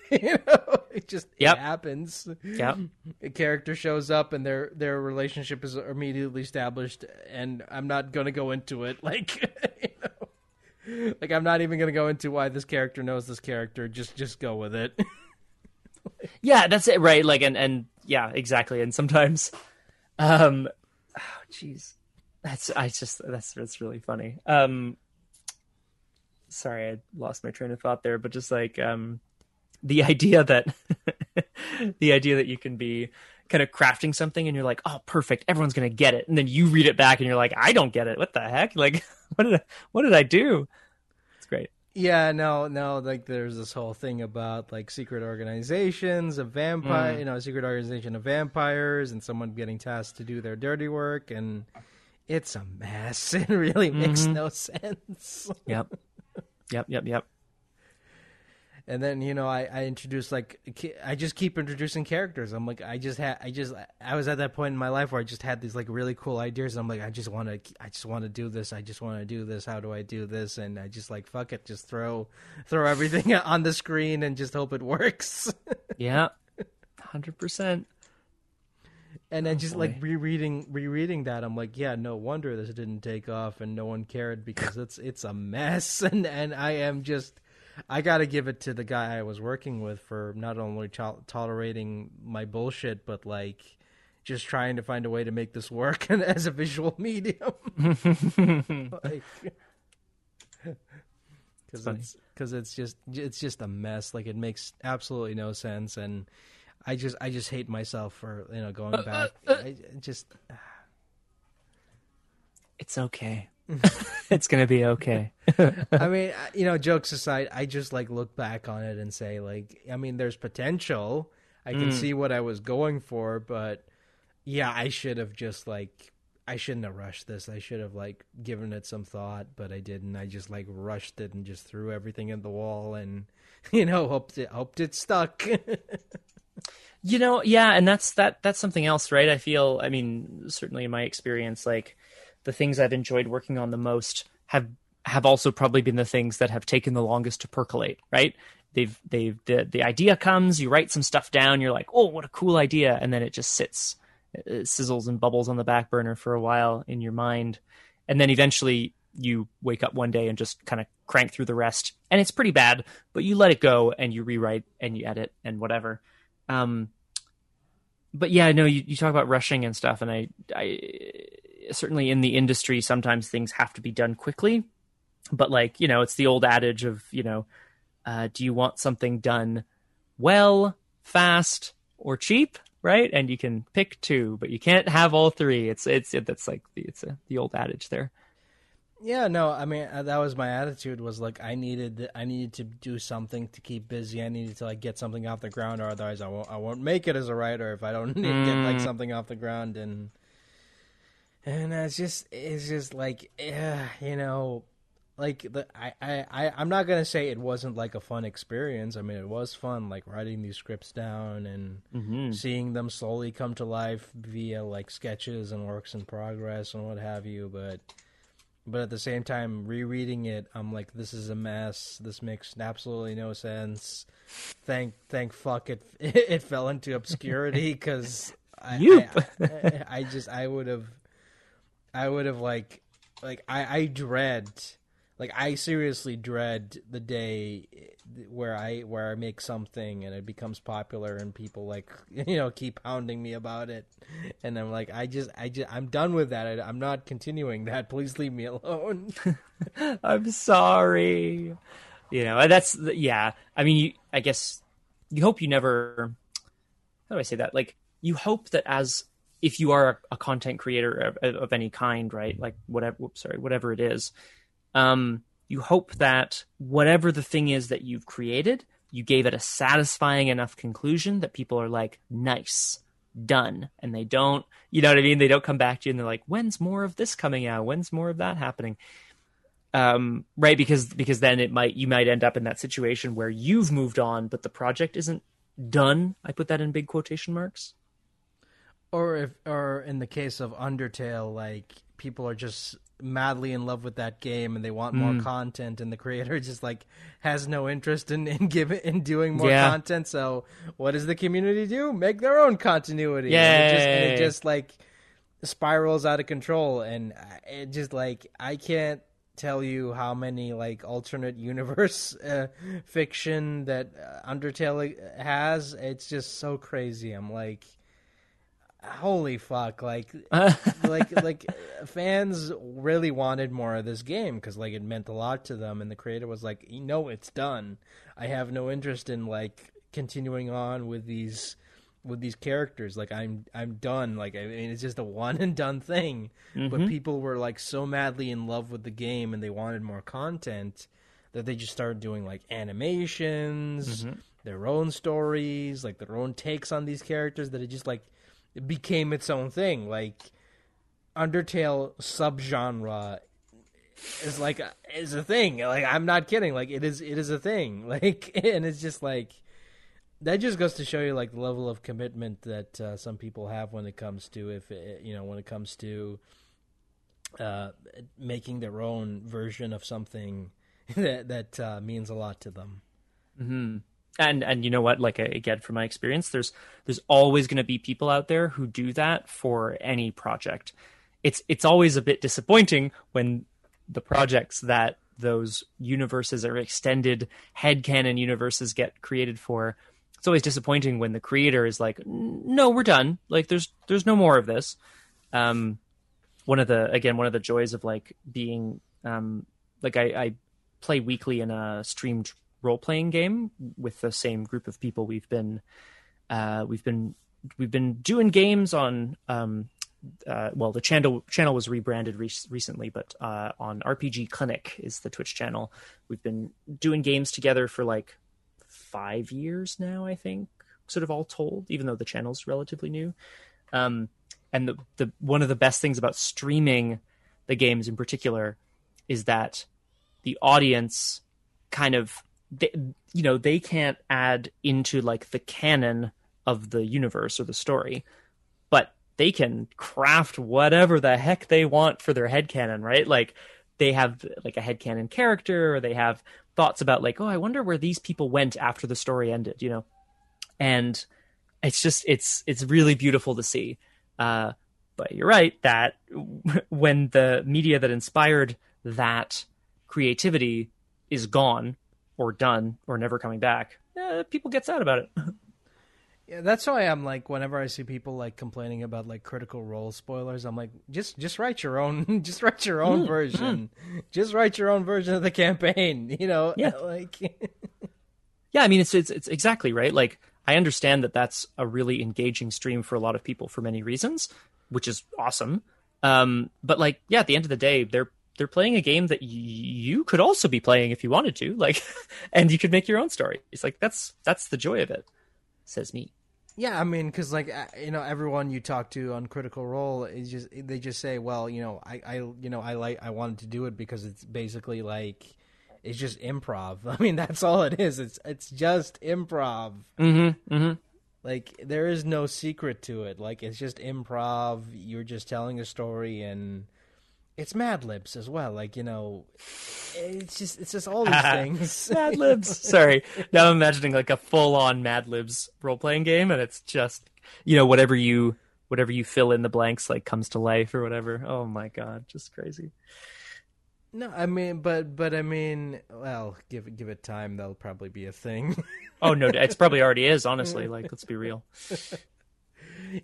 you know it just Yep. it happens Yep. a character shows up and their their relationship is immediately established and i'm not gonna go into it like you know like i'm not even gonna go into why this character knows this character just just go with it Yeah, that's it, right? Like, and and yeah, exactly. And sometimes, um, oh, jeez, that's I just that's that's really funny. Um, sorry, I lost my train of thought there, but just like um, the idea that the idea that you can be kind of crafting something and you're like, oh, perfect, everyone's gonna get it, and then you read it back and you're like, I don't get it. What the heck? Like, what did I, what did I do? It's great. Yeah, no, no. Like, there's this whole thing about like secret organizations of vampire, Mm. you know, secret organization of vampires, and someone getting tasked to do their dirty work, and it's a mess. It really makes Mhm. no sense. Yep. Yep. Yep. Yep. And then you know, I I introduce like I just keep introducing characters. I'm like, I just had, I just, I was at that point in my life where I just had these like really cool ideas. And I'm like, I just want to, I just want to do this. I just want to do this. How do I do this? And I just like, fuck it, just throw, throw everything on the screen and just hope it works. Yeah. Hundred percent. And then oh, just boy. like rereading rereading that, I'm like, yeah, no wonder this didn't take off and no one cared because it's it's a mess. And and I am just, I got to give it to the guy I was working with for not only to- tolerating my bullshit, but like just trying to find a way to make this work as a visual medium. like, because it's because it's just it's just a mess. Like it makes absolutely no sense, and I just I just hate myself for you know going uh, uh, back. I, I just ah. It's okay. it's gonna be okay. I mean, you know, jokes aside, I just like look back on it and say, like, I mean, there's potential. I can Mm. see what I was going for, but yeah, I should have just like, I shouldn't have rushed this. I should have like given it some thought, but I didn't. I just like rushed it and just threw everything at the wall and, you know, hoped it hoped it stuck. You know, yeah, and that's that that's something else, right? I feel I mean, certainly in my experience, like the things I've enjoyed working on the most have have also probably been the things that have taken the longest to percolate, right? They've they've the the idea comes, you write some stuff down, you're like, "Oh, what a cool idea." And then it just sits it sizzles and bubbles on the back burner for a while in your mind. And then eventually you wake up one day and just kind of crank through the rest. And it's pretty bad, but you let it go and you rewrite and you edit and whatever. Um, but yeah, no, you, you talk about rushing and stuff, and I, I certainly in the industry sometimes things have to be done quickly, but like you know it's the old adage of you know uh, do you want something done well fast or cheap right? And you can pick two but you can't have all three. It's it's it, that's like the, it's a, the old adage there. Yeah no i mean uh, that was my attitude was like i needed i needed to do something to keep busy. I needed to like get something off the ground or otherwise i won't i won't make it as a writer if i don't get like mm. something off the ground. And and it's just it's just like yeah you know like the I, I i'm not gonna say it wasn't like a fun experience. I mean it was fun like writing these scripts down and mm-hmm. seeing them slowly come to life via like sketches and works in progress and what have you but but at the same time rereading it i'm like this is a mess. This makes absolutely no sense. Thank thank fuck it it fell into obscurity because I, I, I, I just i would have i would have like like i i dread like I seriously dread the day where I where I make something and it becomes popular and people like you know keep hounding me about it. And I'm like I just I just I'm done with that. I, am not continuing that. Please leave me alone. I'm sorry. You know that's yeah. I mean you, I guess you hope you never how do I say that? Like you hope that as if you are a, content creator of, of, any kind right like whatever whoops, sorry whatever it is um, you hope that whatever the thing is that you've created, you gave it a satisfying enough conclusion that people are like, nice, done. And they don't, you know what I mean? They don't come back to you and they're like, when's more of this coming out? When's more of that happening? Um, right. Because, because then it might, you might end up in that situation where you've moved on, but the project isn't done. I put that in big quotation marks. Or if, or in the case of Undertale, like people are just madly in love with that game and they want more mm. content and the creator just like has no interest in in giving in doing more yeah. content. So what does the community do? Make their own continuity. Yeah and, and, it just like spirals out of control. And it just like i can't tell you how many like alternate universe uh, fiction that uh, undertale has. It's just so crazy. I'm like holy fuck like like like fans really wanted more of this game because like it meant a lot to them and the creator was like you know it's done i have no interest in like continuing on with these with these characters like i'm i'm done like i mean it's just a one and done thing mm-hmm. but people were like so madly in love with the game and they wanted more content that they just started doing like animations mm-hmm. their own stories like their own takes on these characters that it just like it became its own thing. Like Undertale subgenre is like a, is a thing. Like I'm not kidding. Like it is it is a thing. Like and it's just like that just goes to show you like the level of commitment that uh, some people have when it comes to if it, you know when it comes to uh, making their own version of something that that uh, means a lot to them. hmm and and you know what? Like again from my experience there's there's always going to be people out there who do that for any project. It's it's always a bit disappointing when the projects that those universes or extended head headcanon universes get created for it's always disappointing when the creator is like no we're done. Like there's there's no more of this. Um one of the again one of the joys of like being um like i i play weekly in a streamed role playing game with the same group of people. We've been uh, we've been we've been doing games on um, uh, well the channel channel was rebranded re- recently, but uh, on RPG Clinic is the Twitch channel. We've been doing games together for like five years now, I think, sort of all told, even though the channel's relatively new. Um, and the, the one of the best things about streaming the games in particular is that the audience kind of they, you know they can't add into like the canon of the universe or the story but they can craft whatever the heck they want for their head canon right? Like they have like a head canon character or they have thoughts about like oh i wonder where these people went after the story ended you know? And it's just it's it's really beautiful to see. Uh but you're right that when the media that inspired that creativity is gone or done or never coming back, eh, people get sad about it. Yeah, that's why I'm like whenever I see people like complaining about like critical role spoilers, I'm like just just write your own just write your own version. Just write your own version of the campaign, you know? Yeah. Like Yeah, I mean it's it's it's exactly right. Like I understand that that's a really engaging stream for a lot of people for many reasons, which is awesome. Um, but like, yeah, at the end of the day, they're they're playing a game that y- you could also be playing if you wanted to, like, and you could make your own story. It's like that's that's the joy of it, says me. Yeah, I mean, because like uh, you know, everyone you talk to on Critical Role is just they just say, well, you know, I, I, you know, I like I wanted to do it because it's basically like it's just improv. I mean, that's all it is. It's it's just improv. Mm-hmm. Mm-hmm. Like there is no secret to it. Like it's just improv. You're just telling a story and. It's Mad Libs as well, like you know, it's just it's just all these things. Mad Libs. Sorry, now I'm imagining like a full-on Mad Libs role-playing game, and it's just you know whatever you whatever you fill in the blanks like comes to life or whatever. Oh my god, just crazy. No, I mean, but but I mean, well, give it give it time. That'll probably be a thing. Oh no, it's probably already is. Honestly, like let's be real.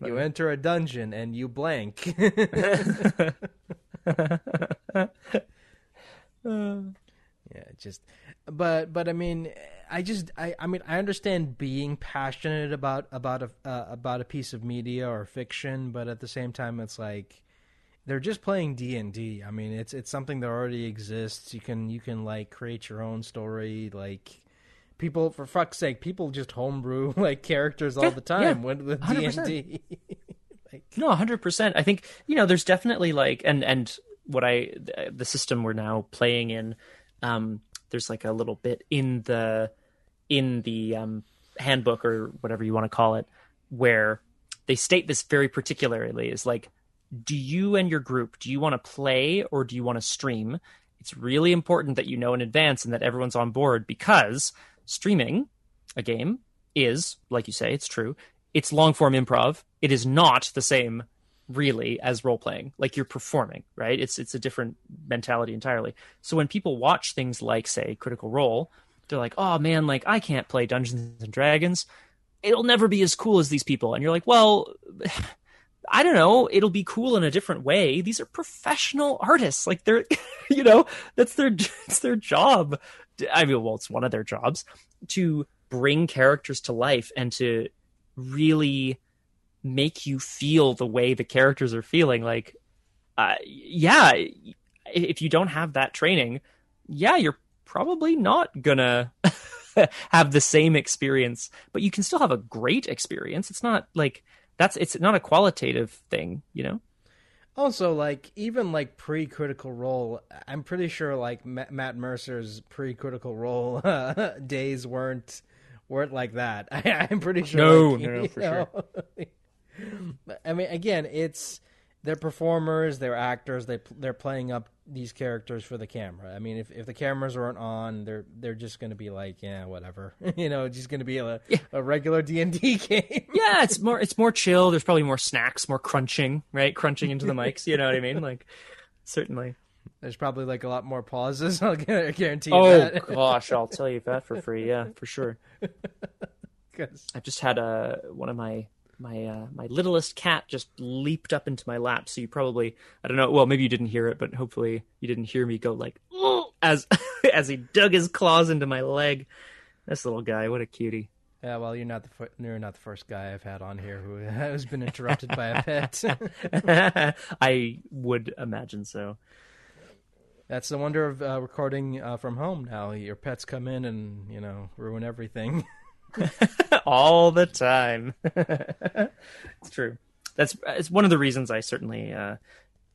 you enter a dungeon and you blank. yeah, just but but I mean, I just I I mean I understand being passionate about about a uh, about a piece of media or fiction, but at the same time, it's like they're just playing D and D. I mean, it's it's something that already exists. You can you can like create your own story. Like people, for fuck's sake, people just homebrew like characters all Yeah, the time yeah, with D 100%. and D. No, hundred percent. I think you know there's definitely like and and what I the system we're now playing in. Um, there's like a little bit in the in the um, handbook or whatever you want to call it, where they state this very particularly is like, do you and your group do you want to play or do you want to stream? It's really important that you know in advance and that everyone's on board because streaming a game is, like you say, it's true. It's long form improv. It is not the same really as role playing. Like you're performing, right? It's it's a different mentality entirely. So when people watch things like say Critical Role, they're like, "Oh man, like I can't play Dungeons and Dragons. It'll never be as cool as these people." And you're like, "Well, I don't know. It'll be cool in a different way. These are professional artists. Like they're, you know, that's their it's their job. I mean, well, it's one of their jobs to bring characters to life and to really make you feel the way the characters are feeling. Like, uh, yeah, if you don't have that training, yeah, you're probably not gonna have the same experience, but you can still have a great experience. It's not like that's it's not a qualitative thing, you know. Also, like even like pre-critical role, I'm pretty sure like Ma- Matt Mercer's pre-critical role days weren't weren't like that. I, I'm pretty sure. No, like, no, no, for know, I mean, again, it's they're performers, they're actors, they they're playing up these characters for the camera. I mean, if if the cameras aren't on, they're they're just going to be like, yeah, whatever, you know, just going to be a a regular D and D game. Yeah, it's more it's more chill. There's probably more snacks, more crunching, right? Crunching into the mics. You know what I mean? Like, certainly. There's probably like a lot more pauses. I'll guarantee you Oh that. gosh, I'll tell you that for free. Yeah, for sure. 'Cause- I've just had a one of my my uh, my littlest cat just leaped up into my lap. So you probably I don't know. Well, maybe you didn't hear it, but hopefully you didn't hear me go like "Oh," as as he dug his claws into my leg. This little guy, what a cutie. Yeah, well, you're not the you're not the first guy I've had on here who has been interrupted by a pet. I would imagine so. That's the wonder of uh, recording uh, from home. Now your pets come in and you know ruin everything. all the time. it's true. That's it's one of the reasons I certainly uh,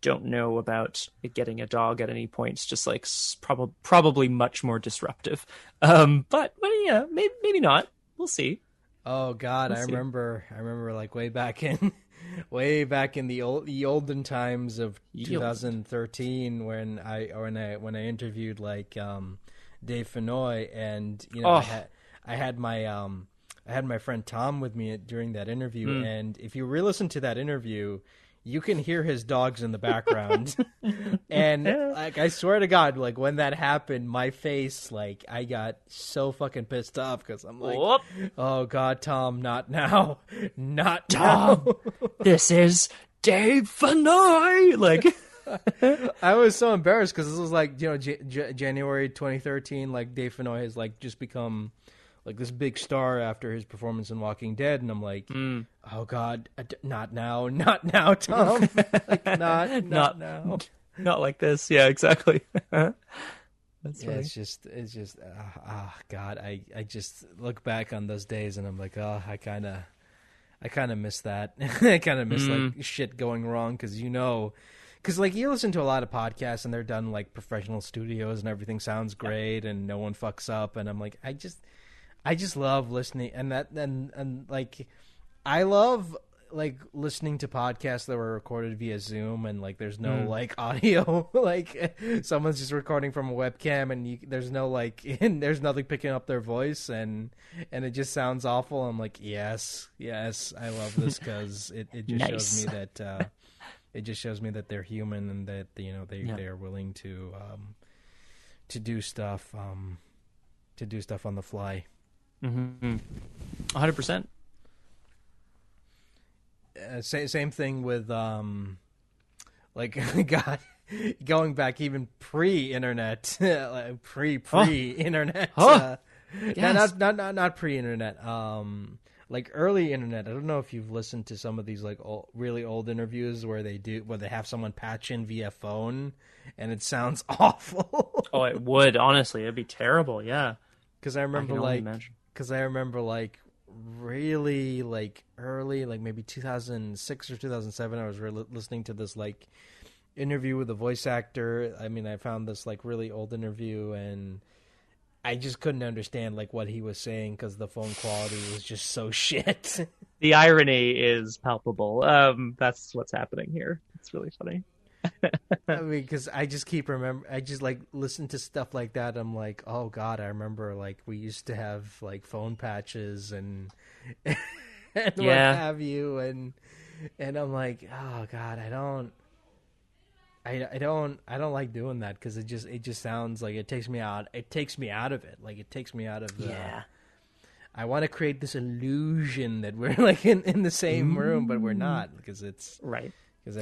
don't know about getting a dog at any point. It's just like probably probably much more disruptive. Um, but but yeah, maybe maybe not. We'll see. Oh God, Let's I see. remember. I remember like way back in, way back in the old the olden times of olden 2013 when I or when I when I interviewed like um, Dave Fennoy and you know Oh. I had I had my um I had my friend Tom with me during that interview Hmm. and if you re-listen to that interview. You can hear his dogs in the background. and like I swear to God, like when that happened, my face, like I got so fucking pissed off because I'm like, Whoop. oh God, Tom, not now, not Tom. now. this is Dave Fennoy. Like, I was so embarrassed because this was like you know J- J- January 2013. Like Dave Fenoy has like just become like this big star after his performance in Walking Dead, and I'm like, oh god, uh, d- not now, not now, Tom, like, not, not Not- now. not like this. Yeah, exactly. That's Yeah, right. it's just, it's just, ah, ah, God, I, I just look back on those days and I'm like, oh, I kind of, I kind of miss that. I kind of miss like shit going wrong because you know, because like you listen to a lot of podcasts and they're done like professional studios and everything sounds great and no one fucks up and I'm like, I just, I just love listening and that and and like, I love like listening to podcasts that were recorded via Zoom and like there's no like audio like someone's just recording from a webcam and you, there's no like and there's nothing picking up their voice and and it just sounds awful. I'm like yes yes I love this because it, it just shows me that uh, it just shows me that they're human and that you know they Yeah. they are willing to um, to do stuff um, to do stuff on the fly. Mm-hmm. 100%. uh, same same thing with um like god going back even pre-internet like pre pre-internet Oh. uh, Yes. not not not, not pre-internet um like early internet i don't know if you've listened to some of these like old, really old interviews where they do where they have someone patch in via phone and it sounds awful Oh, it would, honestly. It'd be terrible. Yeah. because i I remember only like imagine. Because I remember like really like early, like maybe 2006 or 2007. I was re- listening to this like interview with a voice actor. I mean, I found this like really old interview, and I just couldn't understand like what he was saying because the phone quality was just so shit. The irony is palpable. Um, that's what's happening here. It's really funny. I mean, because I just keep remember, I just like listen to stuff like that. I'm like, oh god, I remember like we used to have like phone patches and and what have you, and and I'm like, oh god, I don't. I, I don't I don't like doing that because it just it just sounds like it takes me out it takes me out of it like it takes me out of the yeah I want to create this illusion that we're like in, in the same room but we're mm. not because it's Right.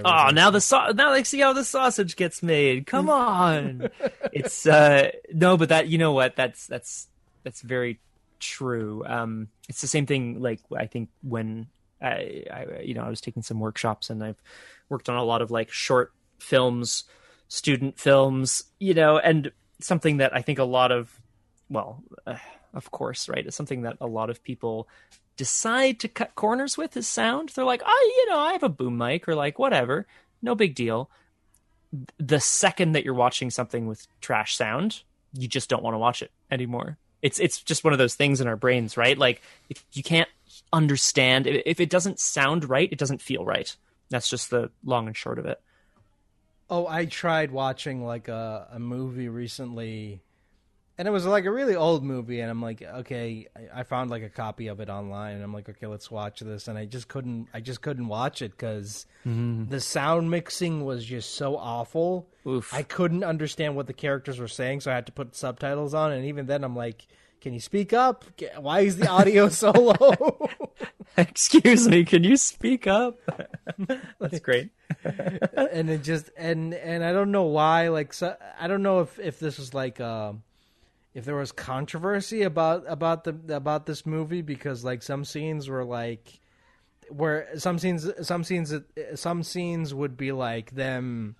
Oh, now the sau- now they see how the sausage gets made. Come on. it's uh no, but that you know what? That's that's that's very true. Um it's the same thing like I think when I, I you know, I was taking some workshops and I've worked on a lot of like short films, student films, you know, and something that I think a lot of well, uh, of course, right? It's something that a lot of people decide to cut corners with is sound. They're like, oh, you know, I have a boom mic or like whatever, no big deal. The second that you're watching something with trash sound, you just don't want to watch it anymore. It's it's just one of those things in our brains, right? Like if you can't understand if if it doesn't sound right, it doesn't feel right. That's just the long and short of it. Oh, I tried watching like a a movie recently, and it was like a really old movie, and I'm like, okay, I, found like a copy of it online, and I'm like, okay, let's watch this, and I just couldn't, I just couldn't watch it because the sound mixing was just so awful. Oof. I couldn't understand what the characters were saying, so I had to put subtitles on, and even then, I'm like. Can you speak up? Why is the audio so low? Excuse me, can you speak up? That's great. and it just and and I don't know why. Like, so, I don't know if if this was like um if there was controversy about about the about this movie because like some scenes were like where some scenes some scenes some scenes would be like them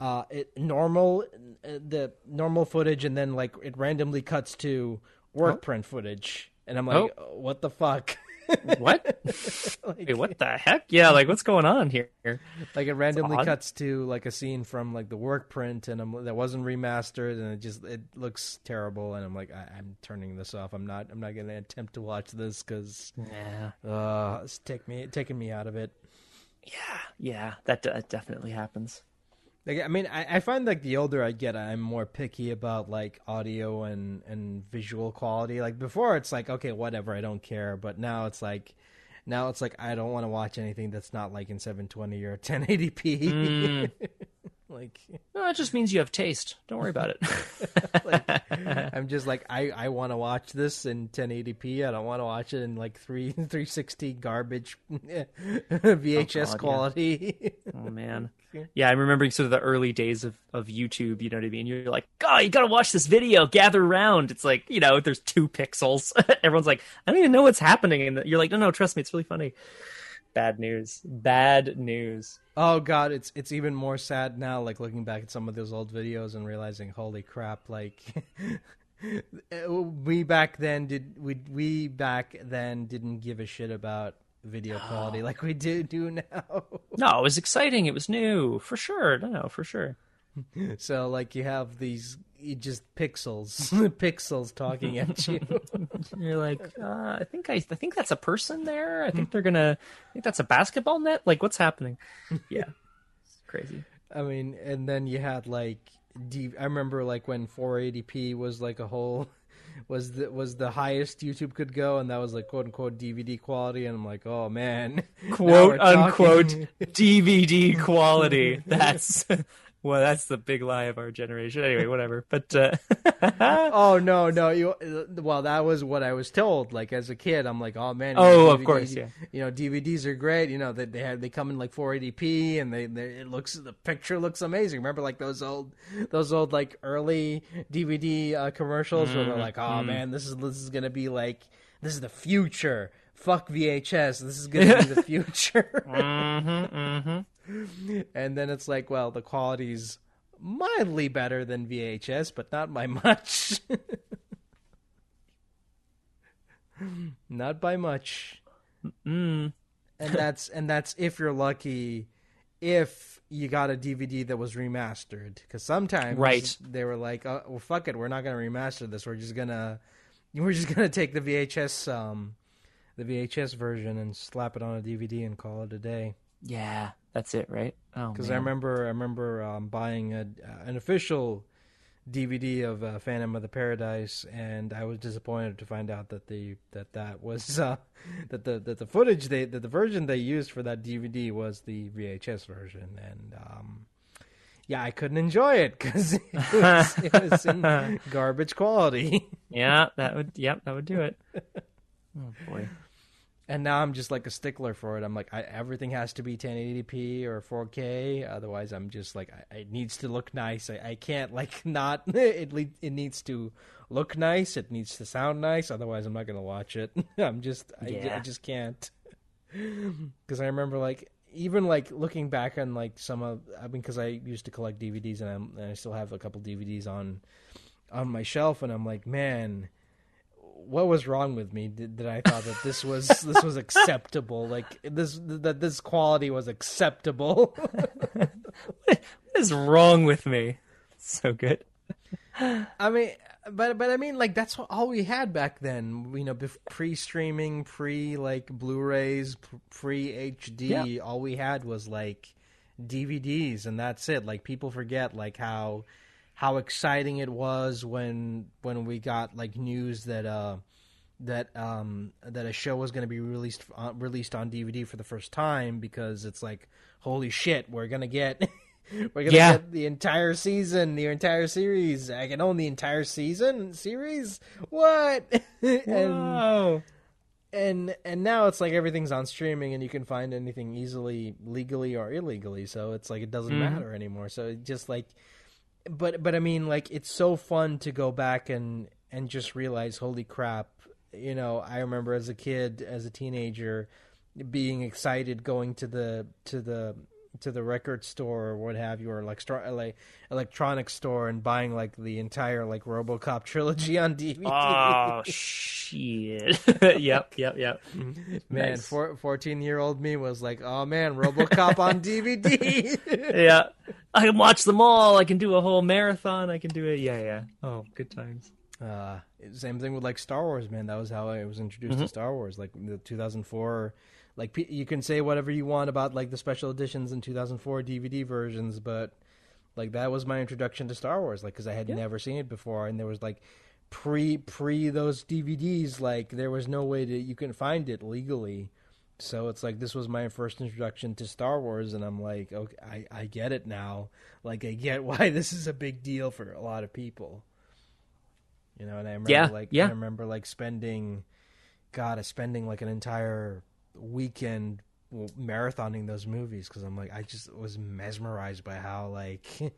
uh it normal the normal footage and then like it randomly cuts to work print footage. And i'm like what the fuck What? like, Wait, what the heck? Yeah, like what's going on here? like it randomly cuts to like a scene from like the work print and I'm, that wasn't remastered and it just it looks terrible and i'm like I, i'm turning this off i'm not i'm not gonna attempt to watch this because Yeah, uh it's take me taking me out of it yeah, yeah. That, that definitely happens. Like i mean I, I find like the older i get i'm more picky about like audio and and visual quality like before it's like okay whatever i don't care but now it's like now it's like I don't want to watch anything that's not like in 720 or 1080p. Mm. like, No, it just means you have taste. Don't worry about it. like I'm just like I I want to watch this in 1080p. I don't want to watch it in like 3 360 garbage VHS Oh, God, yeah. quality. oh man. Yeah, I'm remembering sort of the early days of, of YouTube, you know what I mean? You're like, God, you gotta watch this video, gather around. It's like, you know, there's two pixels. Everyone's like, I don't even know what's happening. And you're like, no, no, trust me, it's really funny. Bad news. Bad news. Oh god, it's it's even more sad now. Like looking back at some of those old videos and realizing, holy crap! Like we back then did we we back then didn't give a shit about video quality like we do do now. No, it was exciting. It was new. For sure. No, no, for sure. so like you have these you just pixels, pixels talking at you. You're like, uh, I think I, I think that's a person there. I think they're gonna. I think that's a basketball net. Like, what's happening? Yeah, it's crazy. I mean, and then you had like D- I remember like when 480p was like a whole was the was the highest YouTube could go, and that was like quote unquote DVD quality, and I'm like, oh man, Quote unquote DVD quality. That's well, that's the big lie of our generation. Anyway, whatever. But uh, oh no, no, you. Well, that was what I was told. Like as a kid, I'm like, oh man. Oh, of course, yeah. You know, DVDs are great. You know, they they have, they come in like 480p, and they, they it looks the picture looks amazing. Remember like those old those old like early DVD uh, commercials where they're like, oh man, this is this is gonna be like this is the future. Fuck VHS. This is gonna be the future. mm-hmm, mm-hmm. and then it's like, well, the quality's mildly better than VHS, but not by much. not by much. Mm. And that's and that's if you're lucky if you got a DVD that was remastered cuz sometimes Right. they were like, oh, well fuck it, we're not going to remaster this. We're just going to we're just going to take the VHS um the VHS version and slap it on a DVD and call it a day. Yeah, that's it, right? Oh, because I remember I remember um, buying a, an official DVD of uh, Phantom of the Paradise, and I was disappointed to find out that the that that was uh, that the that the footage they that the version they used for that DVD was the VHS version, and um, yeah, I couldn't enjoy it because it was, it was in garbage quality. Yeah, that would. Yep, that would do it. Oh boy. And now I'm just like a stickler for it. I'm like, I, everything has to be 1080p or 4K. Otherwise, I'm just like, I, it needs to look nice. I, I can't like not. It le- it needs to look nice. It needs to sound nice. Otherwise, I'm not gonna watch it. I'm just, I, ju- I Yeah. just can't. Because I remember like even like looking back on like some of, I mean, because I used to collect DVDs and, I'm, and I still have a couple DVDs on on my shelf, and I'm like, man what was wrong with me that I thought that this was this was acceptable like this that this quality was acceptable What is wrong with me? So good. I mean but but I mean like that's all we had back then you know bef- pre-streaming pre like Blu-rays pre HD all we had was like DVDs and that's it like people forget like how how exciting it was when when we got like news that uh that um that a show was going to be released uh, released on DVD for the first time because it's like holy shit we're going to get we're going to Yeah. get the entire season the entire series. I can own the entire season series? What? And and and now it's like everything's on streaming and you can find anything easily legally or illegally so it's like it doesn't matter anymore. So it just like but but i mean like it's so fun to go back and and just realize holy crap you know i remember as a kid as a teenager being excited going to the to the to the record store or what have you or like, like electronic store and buying like the entire like RoboCop trilogy on DVD. Oh shit. yep, yep, yep. Man, Nice. four, 14 year old me was like, oh man, Robocop on DVD. Yeah. I can watch them all. I can do a whole marathon. I can do it. Yeah, yeah. Oh, good times. uh, same thing with like Star Wars, man. That was how I was introduced to Star Wars. Like the 2004, like you can say whatever you want about like the special editions and 2004 DVD versions, but like that was my introduction to Star Wars. Like because I had never seen it before, and there was like pre pre those DVDs, like there was no way that you couldn't find it legally. so it's like this was my first introduction to Star Wars, and I'm like, okay, I, I get it now. Like I get why this is a big deal for a lot of people. You know, and I remember Yeah, like yeah. I remember like spending, God, I spending like an entire weekend marathoning those movies because I'm like I just was mesmerized by how like.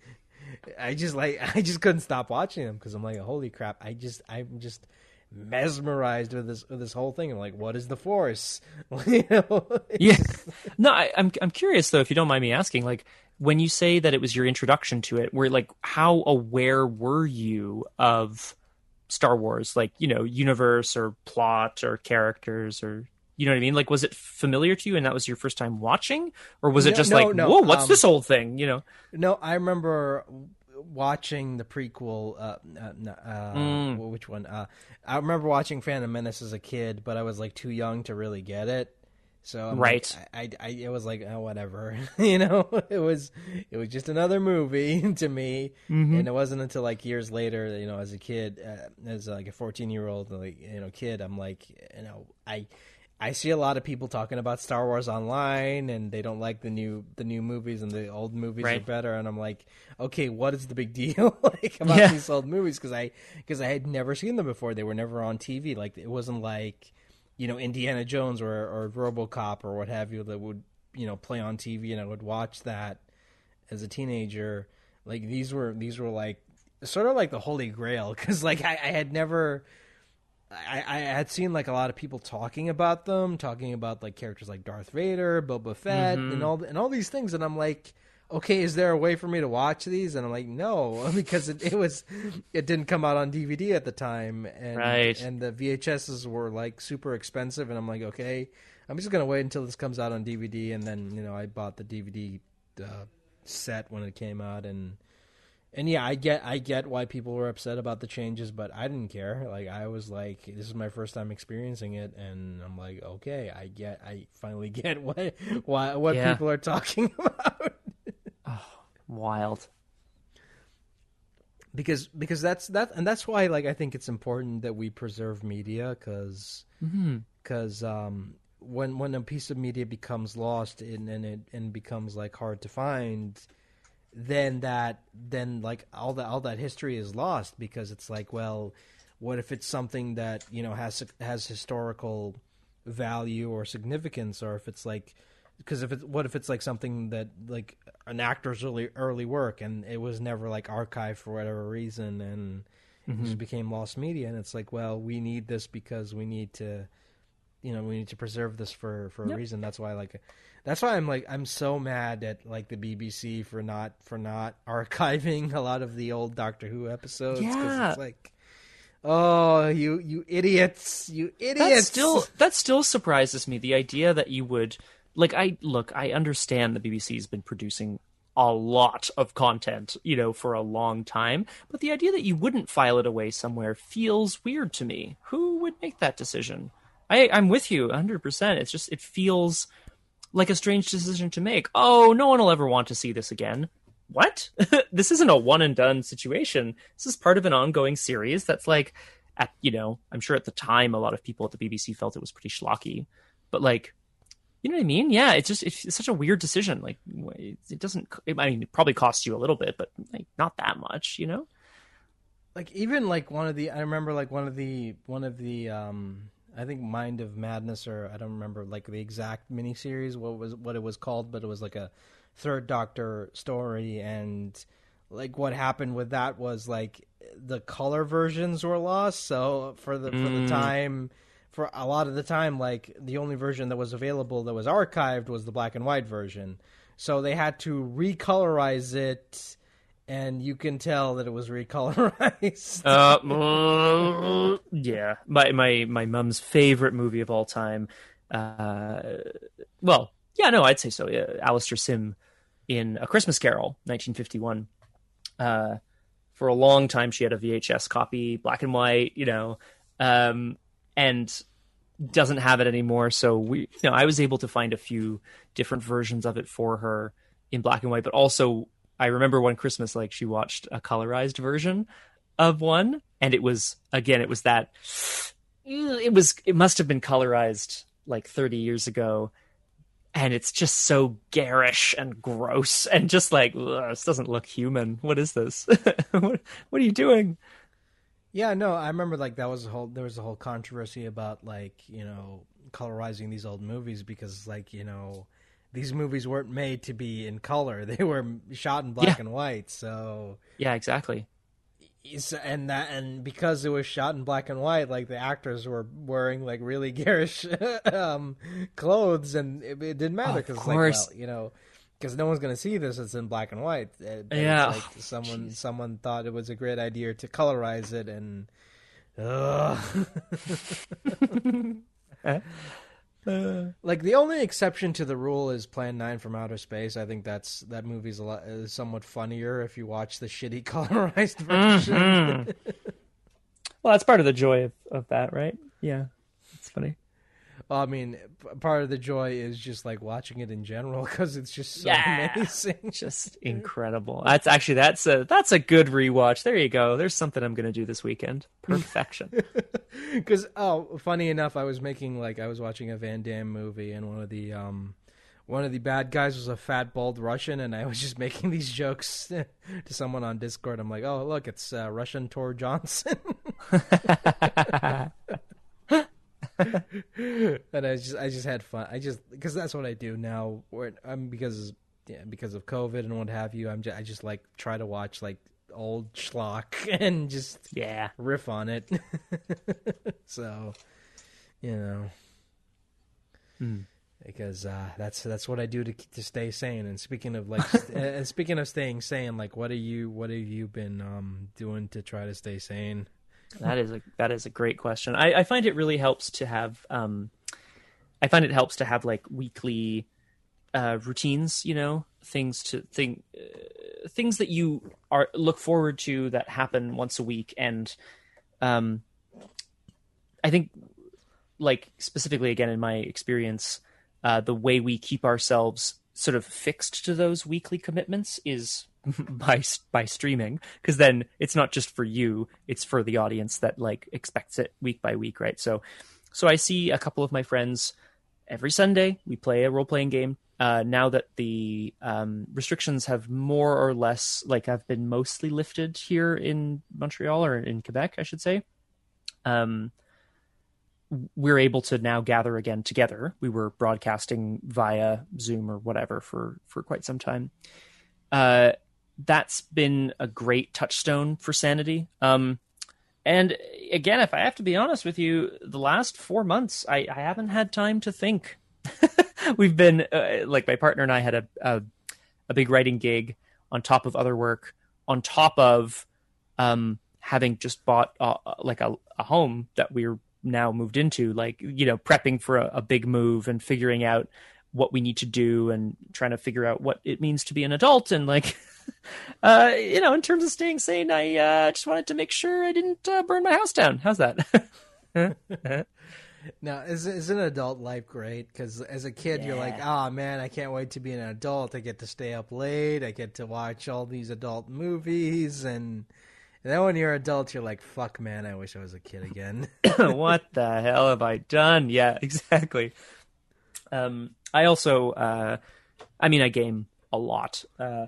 I just like I just couldn't stop watching them because I'm like holy crap I just I'm just mesmerized with this with this whole thing. I'm like, what is the force? you know? yeah. No, I, I'm I'm curious though, if you don't mind me asking, like when you say that it was your introduction to it, where like how aware were you of Star Wars, like you know, universe or plot or characters or you know what I mean? Like, was it familiar to you, and that was your first time watching, or was it No, just no, like, no, whoa, what's um, this old thing? You know? No, I remember watching the prequel. Uh, uh, uh, Mm. Which one? Uh, I remember watching Phantom Menace as a kid, but I was like too young to really get it. So I'm Right. like, I, I, I, it was like oh, whatever, you know. It was, it was just another movie to me, Mm-hmm. and it wasn't until like years later, you know, as a kid, uh, as like a 14 year old, like you know, kid, I'm like, you know, I. I see a lot of people talking about Star Wars online, and they don't like the new the new movies, and the old movies are better. And I'm like, okay, what is the big deal like about Yeah. these old movies? Because I because I had never seen them before. They were never on TV. Like it wasn't like you know Indiana Jones or or RoboCop or what have you that would you know play on TV, and I would watch that as a teenager. Like these were these were like sort of like the holy grail because like I, I had never. I, I had seen like a lot of people talking about them, talking about like characters like Darth Vader, Boba Fett, and all and all these things, and I'm like, okay, is there a way for me to watch these? And I'm like, no, because it, it was it didn't come out on DVD at the time, and Right. and the VHSs were like super expensive, and I'm like, okay, I'm just gonna wait until this comes out on DVD, and then you know I bought the DVD uh, set when it came out, and and yeah, I get I get why people were upset about the changes, but I didn't care. Like I was like, this is my first time experiencing it, and I'm like, okay, I get, I finally get what why what Yeah. people are talking about Wild. because because that's that and that's why like I think it's important that we preserve media because because um when when a piece of media becomes lost and and it and becomes like hard to find then that then like all that all that history is lost because it's like well what if it's something that you know has has historical value or significance or if it's like because if it what if it's like something that like an actor's early early work and it was never like archived for whatever reason and it just mm-hmm. became lost media and it's like well we need this because we need to you know we need to preserve this for for a Yep. reason that's why like that's why i'm like i'm so mad at like the bbc for not for not archiving a lot of the old doctor who episodes Yeah. it's like oh you you idiots you idiots That still that still surprises me. The idea that you would like I look, I understand the BBC's been producing a lot of content, you know, for a long time, but the idea that you wouldn't file it away somewhere feels weird to me. Who would make that decision? I, I'm with you 100%. It's just, it feels like a strange decision to make. Oh, no one will ever want to see this again. What? this isn't a one and done situation. This is part of an ongoing series that's like, at you know, I'm sure at the time a lot of people at the BBC felt it was pretty schlocky, but like, you know what I mean? Yeah, it's just it's such a weird decision. Like, it doesn't. I mean, it probably costs you a little bit, but like not that much, you know? like even like one of the i remember like one of the one of the um i think mind of madness or i don't remember like the exact miniseries what was what it was called but it was like a third doctor story and like what happened with that was like the color versions were lost so for the for the Mm. time for a lot of the time like the only version that was available that was archived was the black and white version so they had to recolorize it and you can tell that it was recolorized. Uh, mm, yeah. My my my mum's favorite movie of all time. Uh, well, yeah, no, I'd say so. Yeah, Alastair Sim in A Christmas Carol, 1951. Uh, for a long time, she had a VHS copy, black and white, you know, um, and doesn't have it anymore. So we, you know, I was able to find a few different versions of it for her in black and white, but also I remember one Christmas, like she watched a colorized version of one, and it was again, it was that it was it must have been colorized like 30 years ago and it's just so garish and gross and just like this doesn't look human. What is this? What, what are you doing? Yeah no i remember like that was a whole there was a whole controversy about like you know colorizing these old movies because like you know these movies weren't made to be in color. They were shot in black yeah. and white so yeah exactly. and that and because it was shot in black and white like the actors were wearing like really garish um, clothes and it, it didn't matter because like well, you know because no one's gonna see this it's in black and white. It, yeah. like someone someone thought it was a great idea to colorize it and uh. like the only exception to the rule is Plan Nine from Outer Space. I think that's that movie's a lot is somewhat funnier if you watch the shitty colorized version. Mm-hmm. well, that's part of the joy of, of that, right? Yeah, it's funny. Well, I mean, part of the joy is just like watching it in general because it's just so yeah. amazing, just incredible. That's actually that's a that's a good rewatch. There you go. There's something I'm gonna do this weekend. Perfection. Because oh, funny enough, I was making like I was watching a Van Damme movie, and one of the um one of the bad guys was a fat bald Russian, and I was just making these jokes to someone on Discord. I'm like, oh look, it's uh, Russian Tor Johnson. and I just I just had fun. I just because that's what I do now. Where I'm because yeah because of COVID and what have you. I'm just, I just like try to watch like old schlock and just yeah riff on it. so you know. Hmm. Because uh, that's that's what I do to to stay sane. And speaking of like, and speaking of staying sane, like, what are you what have you been um, doing to try to stay sane? That is a that is a great question. I, I find it really helps to have um, I find it helps to have like weekly uh, routines. You know, things to think uh, things that you are look forward to that happen once a week, and um, I think like specifically again in my experience, uh, the way we keep ourselves sort of fixed to those weekly commitments is by by streaming because then it's not just for you it's for the audience that like expects it week by week right? So so i see a couple of my friends every sunday we play a role-playing game. Uh, now that the um, restrictions have more or less like have been mostly lifted here in montreal or in quebec i should say um, we're able to now gather again together. We were broadcasting via zoom or whatever for for quite some time. Uh, that's been a great touchstone for sanity. Um, and again, if I have to be honest with you, the last four months, I, I haven't had time to think. We've been uh, like my partner and I had a, a, a big writing gig on top of other work, on top of um, having just bought uh, like a, a home that we're now moved into, like you know, prepping for a, a big move and figuring out what we need to do and trying to figure out what it means to be an adult and like uh, you know, in terms of staying sane, I uh, just wanted to make sure I didn't uh, burn my house down. How's that? now, is is an adult life great? Because as a kid, yeah. you're like, oh man, I can't wait to be an adult. I get to stay up late. I get to watch all these adult movies, and, and then when you're an adult, you're like, fuck, man, I wish I was a kid again. what the hell have I done? Yeah, exactly. Um, I also, uh, I mean, I game a lot. Uh,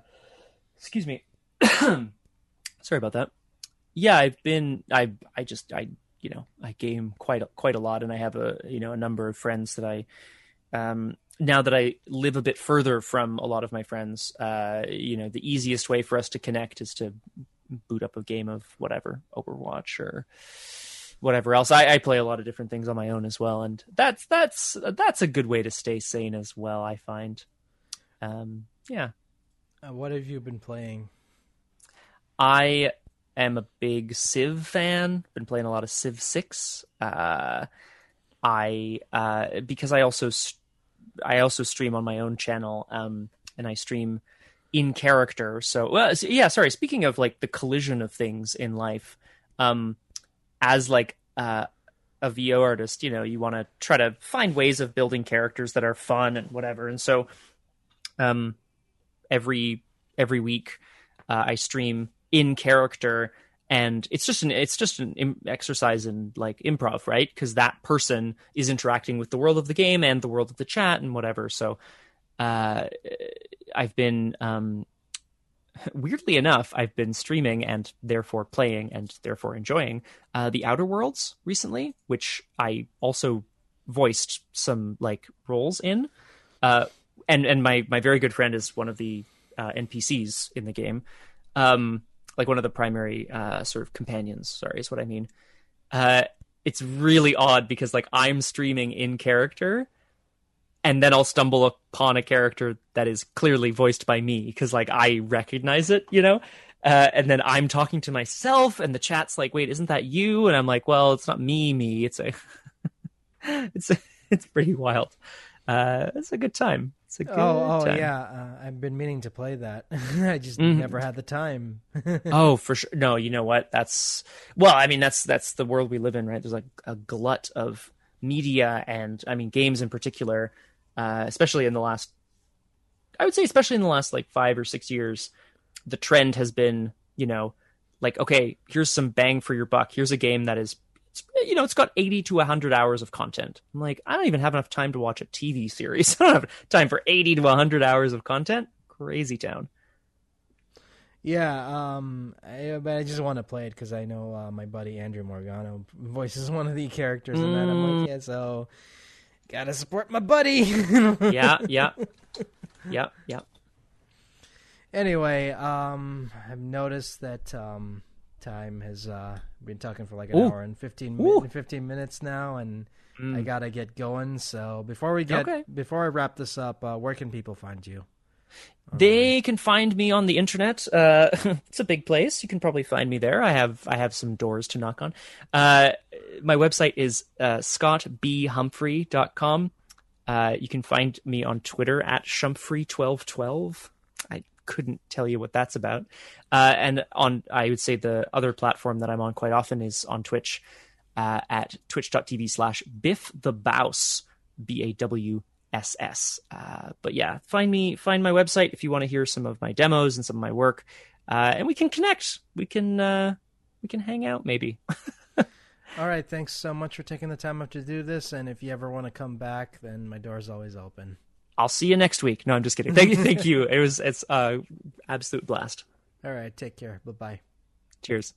excuse me. Sorry about that. Yeah, I've been I I just I you know, I game quite a, quite a lot and I have a you know, a number of friends that I um now that I live a bit further from a lot of my friends, uh, you know, the easiest way for us to connect is to boot up a game of whatever, Overwatch or whatever else. I, I play a lot of different things on my own as well, and that's that's that's a good way to stay sane as well. I find, um, yeah. Uh, what have you been playing? I am a big Civ fan. Been playing a lot of Civ Six. Uh, I uh, because I also st- I also stream on my own channel, um, and I stream in character. So, well, yeah, sorry. Speaking of like the collision of things in life, um, as like uh, a VO artist, you know, you want to try to find ways of building characters that are fun and whatever. And so, um, every every week uh, I stream in character. And it's just an it's just an exercise in like improv right? Because that person is interacting with the world of the game and the world of the chat and whatever. So uh, i've been um, weirdly enough i've been streaming and therefore playing and therefore enjoying uh, the outer worlds recently which i also voiced some like roles in. Uh, and and my my very good friend is one of the uh, npcs in the game um, like one of the primary uh, sort of companions. Sorry, is what I mean. Uh, it's really odd because like I'm streaming in character, and then I'll stumble upon a character that is clearly voiced by me because like I recognize it, you know. Uh, and then I'm talking to myself, and the chat's like, "Wait, isn't that you?" And I'm like, "Well, it's not me, me. It's a, it's a, it's pretty wild. Uh, it's a good time. It's a good oh, oh time. yeah. Uh, I've been meaning to play that. I just mm-hmm. never had the time. oh, for sure. No, you know what? That's well. I mean, that's that's the world we live in, right? There's like a glut of media, and I mean, games in particular, uh, especially in the last. I would say, especially in the last like five or six years, the trend has been, you know, like okay, here's some bang for your buck. Here's a game that is you know, it's got 80 to 100 hours of content. I'm like, I don't even have enough time to watch a TV series. I don't have time for 80 to 100 hours of content. Crazy town. Yeah, um, I, but I just want to play it because I know uh, my buddy Andrew Morgado voices one of the characters in that. I'm like, mm. yeah, so gotta support my buddy. yeah, yeah, yeah, yeah. Anyway, um, I've noticed that um, time has uh, been talking for like an Ooh. hour and 15, mi- 15 minutes now, and mm. I gotta get going. So before we get okay. before I wrap this up, uh, where can people find you? They can find me on the internet. Uh, it's a big place. You can probably find me there. I have I have some doors to knock on. Uh, my website is uh, scottbhumphrey.com. Uh, you can find me on Twitter at shumphrey1212. Couldn't tell you what that's about. Uh, and on, I would say the other platform that I'm on quite often is on Twitch uh, at twitch.tv slash biff the bawss, B A W S S. Uh, but yeah, find me, find my website if you want to hear some of my demos and some of my work. Uh, and we can connect. We can, uh, we can hang out maybe. All right. Thanks so much for taking the time up to do this. And if you ever want to come back, then my door's always open. I'll see you next week. No, I'm just kidding. Thank you. Thank you. It was it's uh absolute blast. All right. Take care. Bye bye. Cheers.